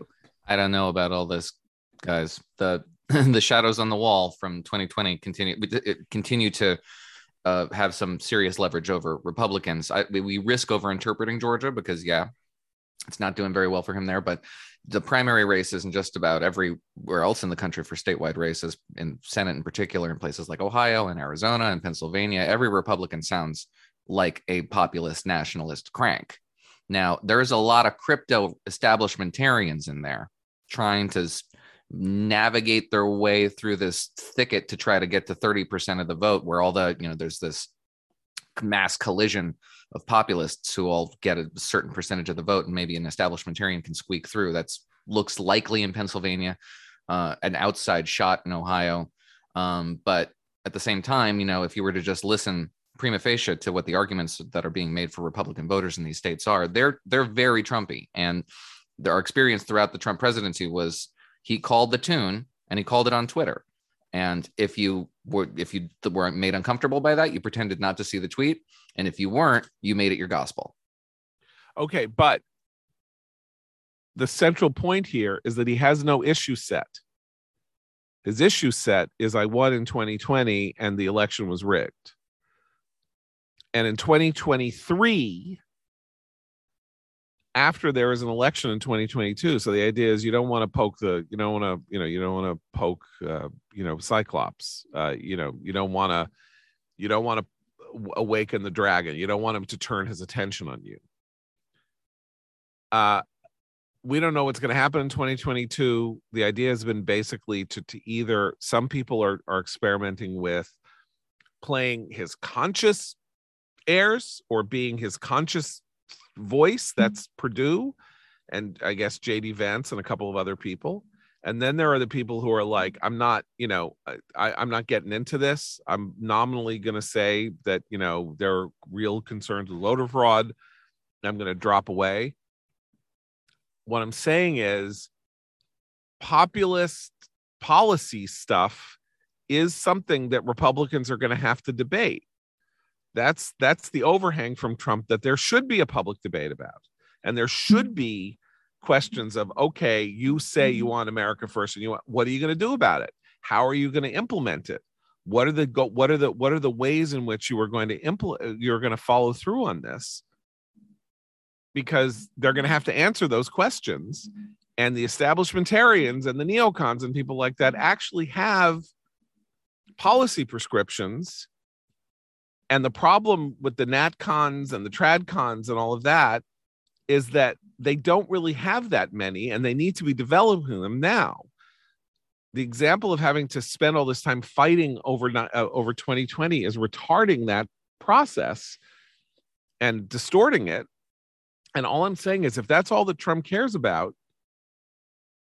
I don't know about all this, guys. The the shadows on the wall from 2020 continue continue to uh, have some serious leverage over Republicans. I, we risk over interpreting Georgia because yeah, it's not doing very well for him there. But the primary races in just about everywhere else in the country for statewide races, in Senate in particular, in places like Ohio and Arizona and Pennsylvania, every Republican sounds like a populist nationalist crank. Now, there's a lot of crypto establishmentarians in there trying to navigate their way through this thicket to try to get to 30% of the vote where all the you know there's this mass collision of populists who all get a certain percentage of the vote and maybe an establishmentarian can squeak through that's looks likely in pennsylvania uh, an outside shot in ohio um, but at the same time you know if you were to just listen prima facie to what the arguments that are being made for republican voters in these states are they're they're very trumpy and our experience throughout the trump presidency was he called the tune and he called it on Twitter. And if you were if you weren't made uncomfortable by that, you pretended not to see the tweet. And if you weren't, you made it your gospel.
Okay, but the central point here is that he has no issue set. His issue set is I won in 2020 and the election was rigged. And in 2023, after there is an election in 2022. So the idea is you don't want to poke the, you don't want to, you know, you don't want to poke, uh, you know, Cyclops. Uh, you know, you don't want to, you don't want to awaken the dragon. You don't want him to turn his attention on you. Uh, we don't know what's going to happen in 2022. The idea has been basically to, to either some people are, are experimenting with playing his conscious airs or being his conscious voice mm-hmm. that's Perdue and I guess JD Vance and a couple of other people. And then there are the people who are like, I'm not, you know, I, I'm not getting into this. I'm nominally going to say that, you know, there are real concerns with voter fraud. I'm going to drop away. What I'm saying is populist policy stuff is something that Republicans are going to have to debate. That's that's the overhang from Trump that there should be a public debate about. And there should mm-hmm. be questions of okay, you say you mm-hmm. want America first and you want what are you going to do about it? How are you going to implement it? What are the what are the what are the ways in which you are going to implement you're going to follow through on this? Because they're going to have to answer those questions. And the establishmentarians and the neocons and people like that actually have policy prescriptions and the problem with the natcons and the tradcons and all of that is that they don't really have that many and they need to be developing them now. The example of having to spend all this time fighting over uh, over 2020 is retarding that process and distorting it. And all i'm saying is if that's all that trump cares about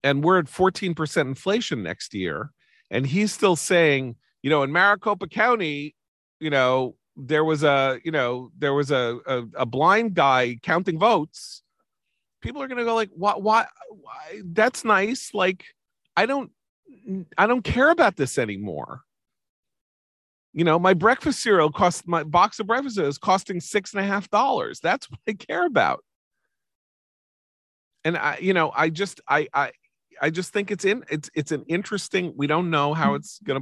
and we're at 14% inflation next year and he's still saying you know in maricopa county you know there was a you know there was a a, a blind guy counting votes. People are going to go like what why, why? That's nice. Like i don't i don't care about this anymore. You know my breakfast cereal cost my box of breakfast is costing six and a half dollars. That's what i care about. And i you know i just i i i just think it's in it's it's an interesting we don't know how mm-hmm. it's gonna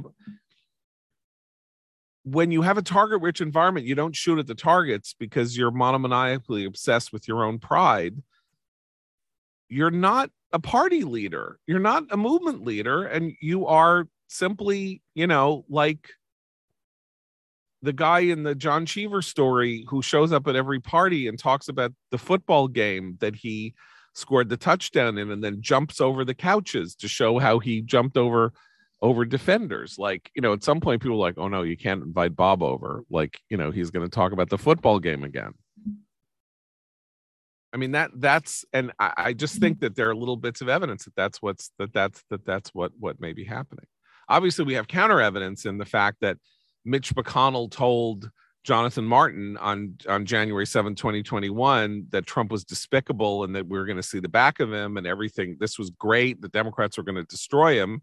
when you have a target rich environment, you don't shoot at the targets because you're monomaniacally obsessed with your own pride. You're not a party leader. You're not a movement leader. And you are simply, you know, like the guy in the John Cheever story who shows up at every party and talks about the football game that he scored the touchdown in and then jumps over the couches to show how he jumped over over defenders. Like, you know, at some point people like, oh no, you can't invite Bob over. Like, you know, he's going to talk about the football game again. I mean that that's and I, I, just think that there are little bits of evidence that that's what's that that's that that's what what may be happening. Obviously, we have counter evidence in the fact that Mitch McConnell told Jonathan Martin on on January 7, 2021, that Trump was despicable and that we are going to see the back of him and everything. This was great. The Democrats were going to destroy him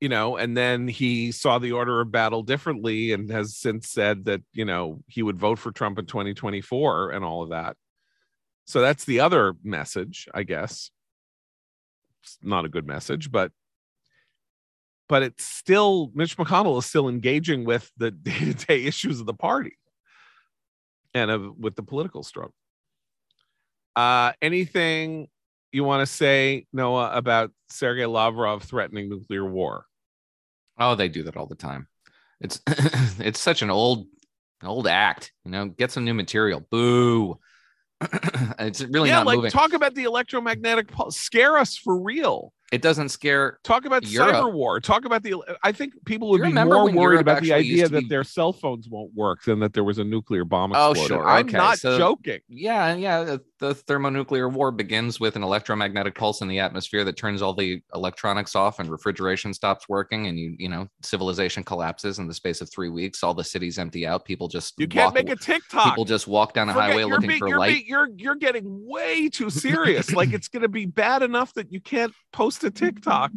you know, and then he saw the order of battle differently and has since said that, you know, he would vote for Trump in 2024 and all of that. So that's the other message, I guess. It's not a good message, but but it's still Mitch McConnell is still engaging with the day-to-day issues of the party and of with the political struggle. Uh, anything you want to say, Noah, about Sergei Lavrov threatening nuclear war?
Oh, they do that all the time. It's it's such an old old act. You know, get some new material. Boo. it's really
yeah,
not
like
moving.
talk about the electromagnetic pulse. Scare us for real.
It doesn't scare.
Talk about
Europe.
cyber war. Talk about the. I think people would be more worried
Europe
about the idea that
be-
their cell phones won't work than that there was a nuclear bomb
Oh,
exploded.
sure.
I'm
Okay,
not
so-
joking.
Yeah, yeah. The, the thermonuclear war begins with an electromagnetic pulse in the atmosphere that turns all the electronics off, and refrigeration stops working, and you you know civilization collapses in the space of three weeks. All the cities empty out. People just
You can't
walk-
make a TikTok.
People just walk down a
Forget-
highway looking
being-
for
you're
light.
being- you're you're getting way too serious. like it's going to be bad enough that you can't post a TikTok.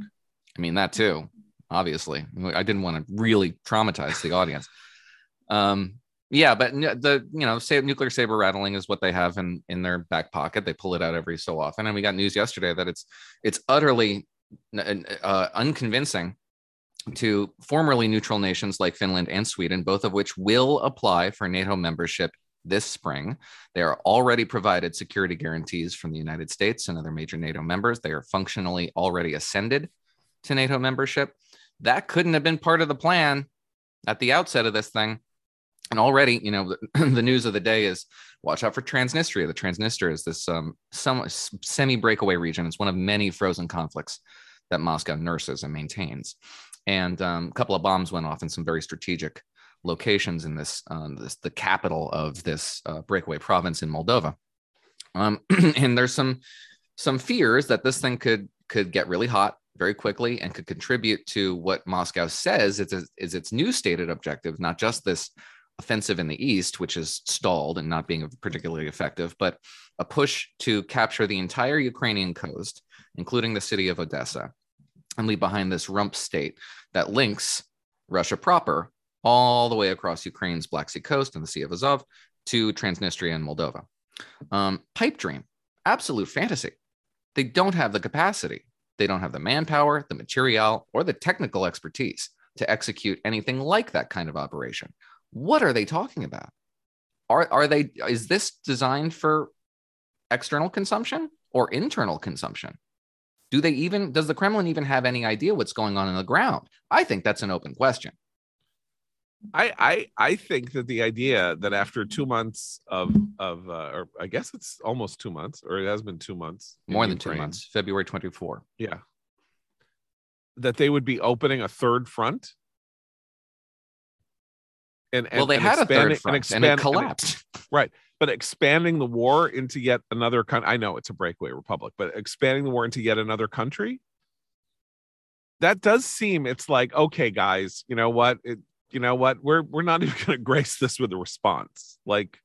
I mean that too. Obviously, I didn't want to really traumatize the audience. Um, yeah, but the you know, nuclear saber rattling is what they have in in their back pocket. They pull it out every so often, and we got news yesterday that it's it's utterly uh, unconvincing to formerly neutral nations like Finland and Sweden, both of which will apply for NATO membership this spring. They are already provided security guarantees from the United States and other major NATO members. They are functionally already ascended to NATO membership. That couldn't have been part of the plan at the outset of this thing. And already, you know, the, news of the day is watch out for Transnistria. The Transnistria is this um, some semi breakaway region. It's one of many frozen conflicts that Moscow nurses and maintains. And um, a couple of bombs went off in some very strategic locations in this, uh, this the capital of this uh, breakaway province in Moldova. Um, and there's some some fears that this thing could could get really hot very quickly and could contribute to what Moscow says is, is its new stated objective, not just this offensive in the east, which is stalled and not being particularly effective, but a push to capture the entire Ukrainian coast, including the city of Odessa, and leave behind this rump state that links Russia proper all the way across Ukraine's Black Sea coast and the Sea of Azov to Transnistria and Moldova. Um, pipe dream, absolute fantasy. They don't have the capacity. They don't have the manpower, the material, or the technical expertise to execute anything like that kind of operation. What are they talking about? Are, are they is this designed for external consumption or internal consumption? Do they even does the Kremlin even have any idea what's going on in the ground? I think that's an open question.
I I I think that the idea that after two months of of uh, or I guess it's almost two months or it has been two months
More than two months, February 24.
Yeah. That they would be opening a third front. And, and
well, they
and
had a third front and,
expand-
it collapsed.
Right but expanding the war into yet another country. I know it's a breakaway republic, but expanding the war into yet another country. That does seem it's like okay, guys. You know what? It, you know what? We're we're not even going to grace this with a response. Like,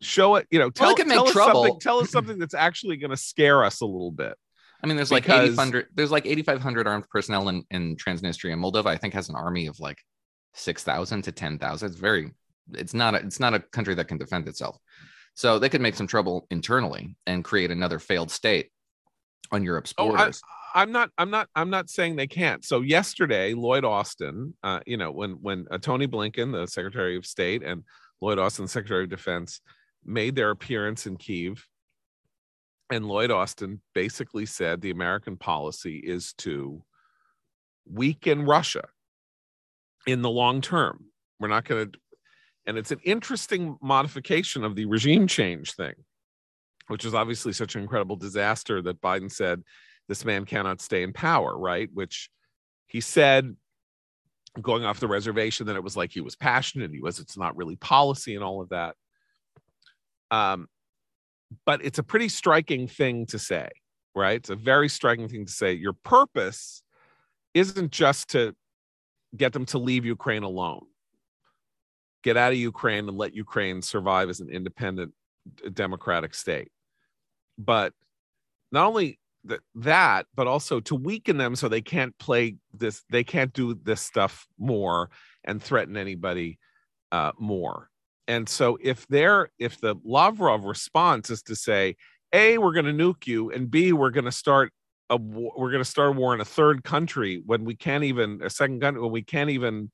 show it. You know, tell,
it could make
tell us
trouble.
something. Tell us something that's actually going to scare us a little bit.
I mean, there's like
Because-
8,500 there's like 8,500 armed personnel in, in Transnistria. And Moldova, I think, has an army of like 6,000 to 10,000. It's very, it's not, a, it's not a country that can defend itself. So they could make some trouble internally and create another failed state on Europe's
Oh, I,
borders.
I'm not. I'm not. I'm not saying they can't. So yesterday, Lloyd Austin, uh, you know, when when uh, Tony Blinken, the Secretary of State, and Lloyd Austin, Secretary of Defense, made their appearance in Kiev, and Lloyd Austin basically said the American policy is to weaken Russia in the long term. We're not going to, and it's an interesting modification of the regime change thing, which is obviously such an incredible disaster that Biden said this man cannot stay in power, right? Which he said going off the reservation that it was like he was passionate, he was, it's not really policy and all of that. Um, but it's a pretty striking thing to say, right? It's a very striking thing to say. Your purpose isn't just to get them to leave Ukraine alone, get out of Ukraine and let Ukraine survive as an independent democratic state. But not only th- that, but also to weaken them so they can't play this, they can't do this stuff more and threaten anybody uh, more. And so if they're if the Lavrov response is to say, A, we're going to nuke you, and B, we're going to start a we're going to start a war in a third country when we can't even a second country when we can't even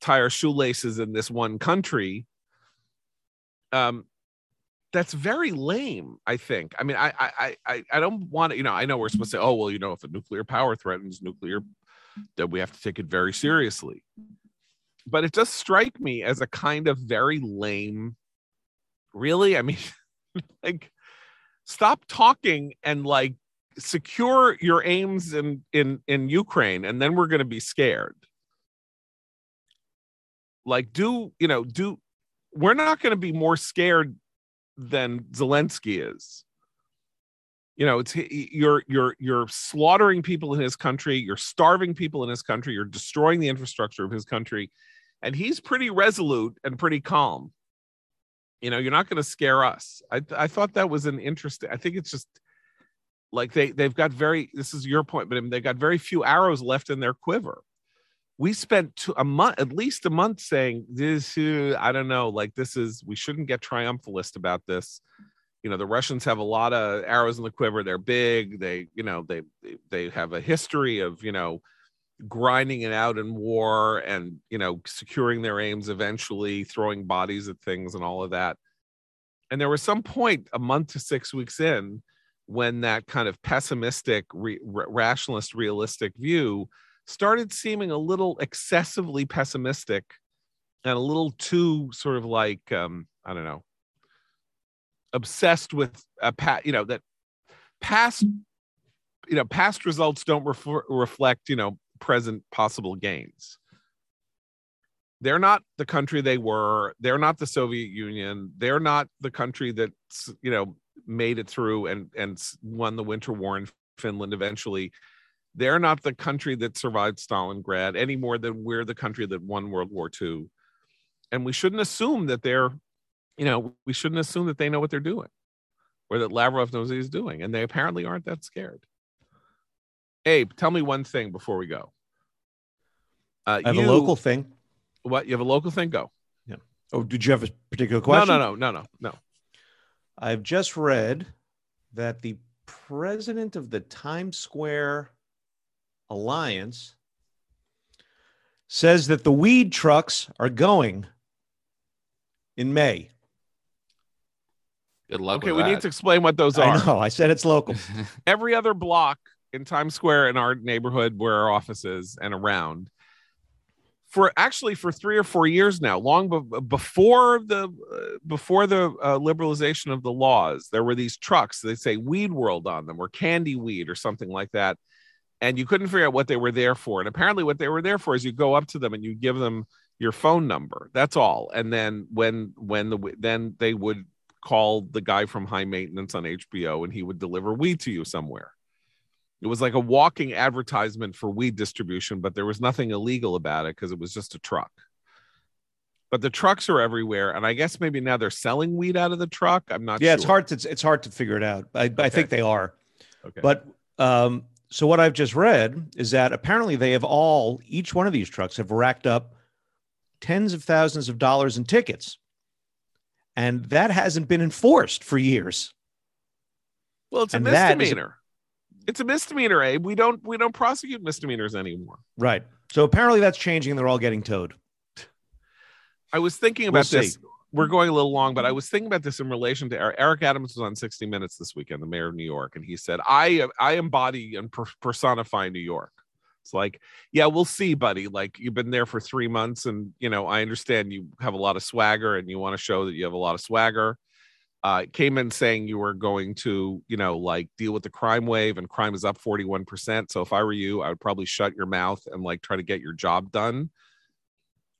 tie our shoelaces in this one country um that's very lame i think i mean i i i, I don't want to you know i know we're supposed to say oh well you know if a nuclear power threatens nuclear that we have to take it very seriously but it does strike me as a kind of very lame really i mean like stop talking and like secure your aims in in in Ukraine and then we're going to be scared. Like do, you know, do we're not going to be more scared than Zelensky is. You know, it's you're you're you're slaughtering people in his country, you're starving people in his country, you're destroying the infrastructure of his country, and he's pretty resolute and pretty calm. You know, you're not going to scare us. I I thought that was an interesting. I think it's just like they they've got very this is your point but they've got very few arrows left in their quiver we spent two, a month at least a month saying this uh, i don't know like this is we shouldn't get triumphalist about this. You know the russians have a lot of arrows in the quiver they're big they you know they they have a history of you know grinding it out in war and you know securing their aims eventually throwing bodies at things and all of that. And there was some point a month to six weeks in when that kind of pessimistic, re- rationalist, realistic view started seeming a little excessively pessimistic and a little too sort of like um, I don't know, obsessed with a pat, you know, that past, you know, past results don't refer- reflect, you know, present possible gains. They're not the country they were. They're not the Soviet Union. They're not the country that's, you know, made it through and and won the winter war in finland eventually they're not the country that survived stalingrad any more than we're the country that won world war ii and we shouldn't assume that they're you know we shouldn't assume that they know what they're doing or that lavrov knows what he's doing and they apparently aren't that scared abe tell me one thing before we go
uh, I have you, a local thing.
What you have a local thing? Go.
Yeah. Oh, did you have a particular question?
No, no, no, no, no, no.
I've just read that the president of the Times Square Alliance says that the weed trucks are going in May.
Good luck.
Okay,
we
that. need to explain what those are.
I know. I said it's local.
Every other block in Times Square in our neighborhood where our office is and around for actually for three or four years now long be- before the uh, before the uh, liberalization of the laws there were these trucks they say weed world on them or candy weed or something like that and you couldn't figure out what they were there for and apparently what they were there for is you go up to them and you give them your phone number that's all and then when when the then they would call the guy from high maintenance on hbo and he would deliver weed to you somewhere it was like a walking advertisement for weed distribution, but there was nothing illegal about it because it was just a truck. But the trucks are everywhere, and I guess maybe now they're selling weed out of the truck. I'm not.
Yeah,
sure.
it's hard to it's hard to figure it out. I, okay. I think they are.
Okay.
But um, so what I've just read is that apparently they have all each one of these trucks have racked up tens of thousands of dollars in tickets, and that hasn't been enforced for years.
Well, it's and a misdemeanor it's a misdemeanor, Abe. We don't we don't prosecute misdemeanors anymore.
Right. So apparently that's changing and they're all getting towed.
I was thinking about we'll this. See. We're mm-hmm. going a little long, but I mm-hmm. was thinking about this in relation to Eric, Eric Adams was on 60 Minutes this weekend, the mayor of New York, and he said, "I uh, I embody and personify New York." It's like, yeah, we'll see, buddy. Like you've been there for three months, and you know, I understand you have a lot of swagger, and you want to show that you have a lot of swagger uh, came in saying you were going to, you know, like deal with the crime wave and crime is up 41%. So if I were you, I would probably shut your mouth and like try to get your job done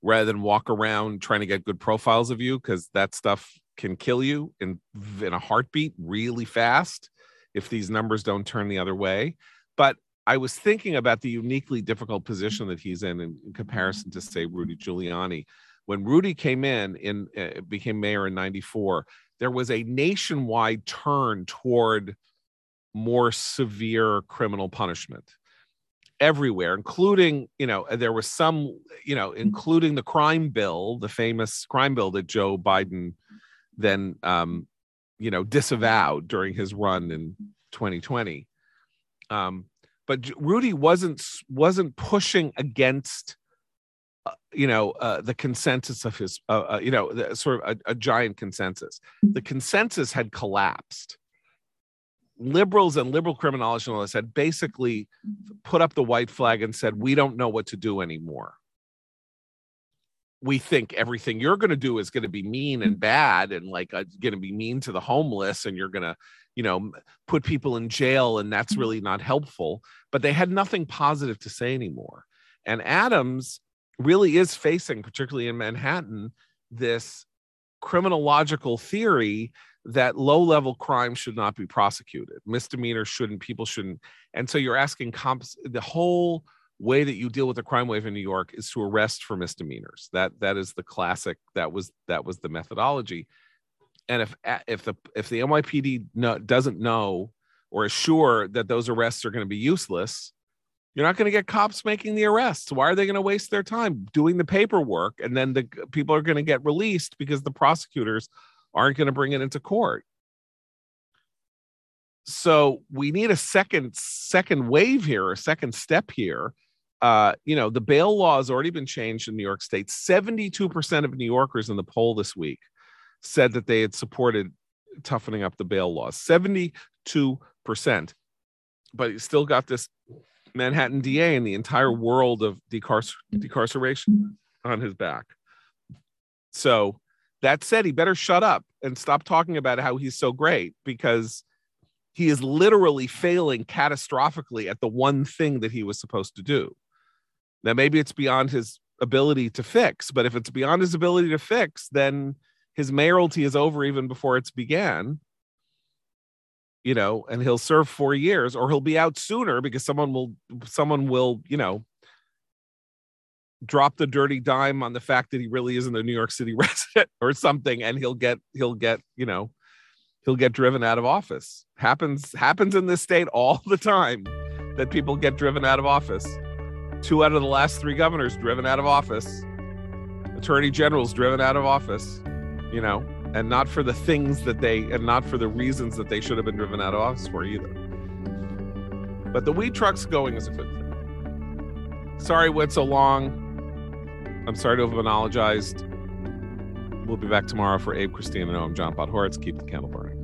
rather than walk around trying to get good profiles of you because that stuff can kill you in, in a heartbeat really fast if these numbers don't turn the other way. But I was thinking about the uniquely difficult position that he's in in, in comparison to, say, Rudy Giuliani. When Rudy came in, in uh, became mayor in '94, there was a nationwide turn toward more severe criminal punishment everywhere including you know there was some you know including the crime bill the famous crime bill that joe biden then um you know disavowed during his run in 2020 Um, but Rudy wasn't wasn't pushing against, uh, you know, uh, the consensus of his, uh, uh you know, the, sort of a, a giant consensus. The consensus had collapsed. Liberals and liberal criminologists had basically put up the white flag and said, "We don't know what to do anymore." we think everything you're going to do is going to be mean and bad and like uh, going to be mean to the homeless and you're going to you know put people in jail and that's mm-hmm. really not helpful but they had nothing positive to say anymore and adams really is facing particularly in manhattan this criminological theory that low level crime should not be prosecuted misdemeanors shouldn't people shouldn't and so you're asking comps the whole way that you deal with the crime wave in New York is to arrest for misdemeanors. That that is the classic. That was that was the methodology. And if if the if the NYPD no, doesn't know or is sure that those arrests are going to be useless, you're not going to get cops making the arrests. Why are they going to waste their time doing the paperwork and then the people are going to get released because the prosecutors aren't going to bring it into court? So we need a second second wave here, a second step here uh, you know, the bail law has already been changed in New York State. 72% of New Yorkers in the poll this week said that they had supported toughening up the bail laws. 72%. But he's still got this Manhattan DA and the entire world of decarcer- decarceration on his back. So that said, he better shut up and stop talking about how he's so great because he is literally failing catastrophically at the one thing that he was supposed to do. Now, maybe it's beyond his ability to fix, but if it's beyond his ability to fix, then his mayoralty is over even before it's began. You know, and he'll serve four years, or he'll be out sooner because someone will, someone will, you know, drop the dirty dime on the fact that he really isn't a New York City resident or something, and he'll get, he'll get, you know, he'll get driven out of office. Happens happens in this state all the time that people get driven out of office. Two out of the last three governors driven out of office, attorney generals driven out of office, you know, and not for the things that they, and not for the reasons that they should have been driven out of office for either. But the weed truck's going is a good thing. Sorry went so long. I'm sorry to have monologized. We'll be back tomorrow for Abe Christina. And I'm John Podhoretz. Keep the candle burning.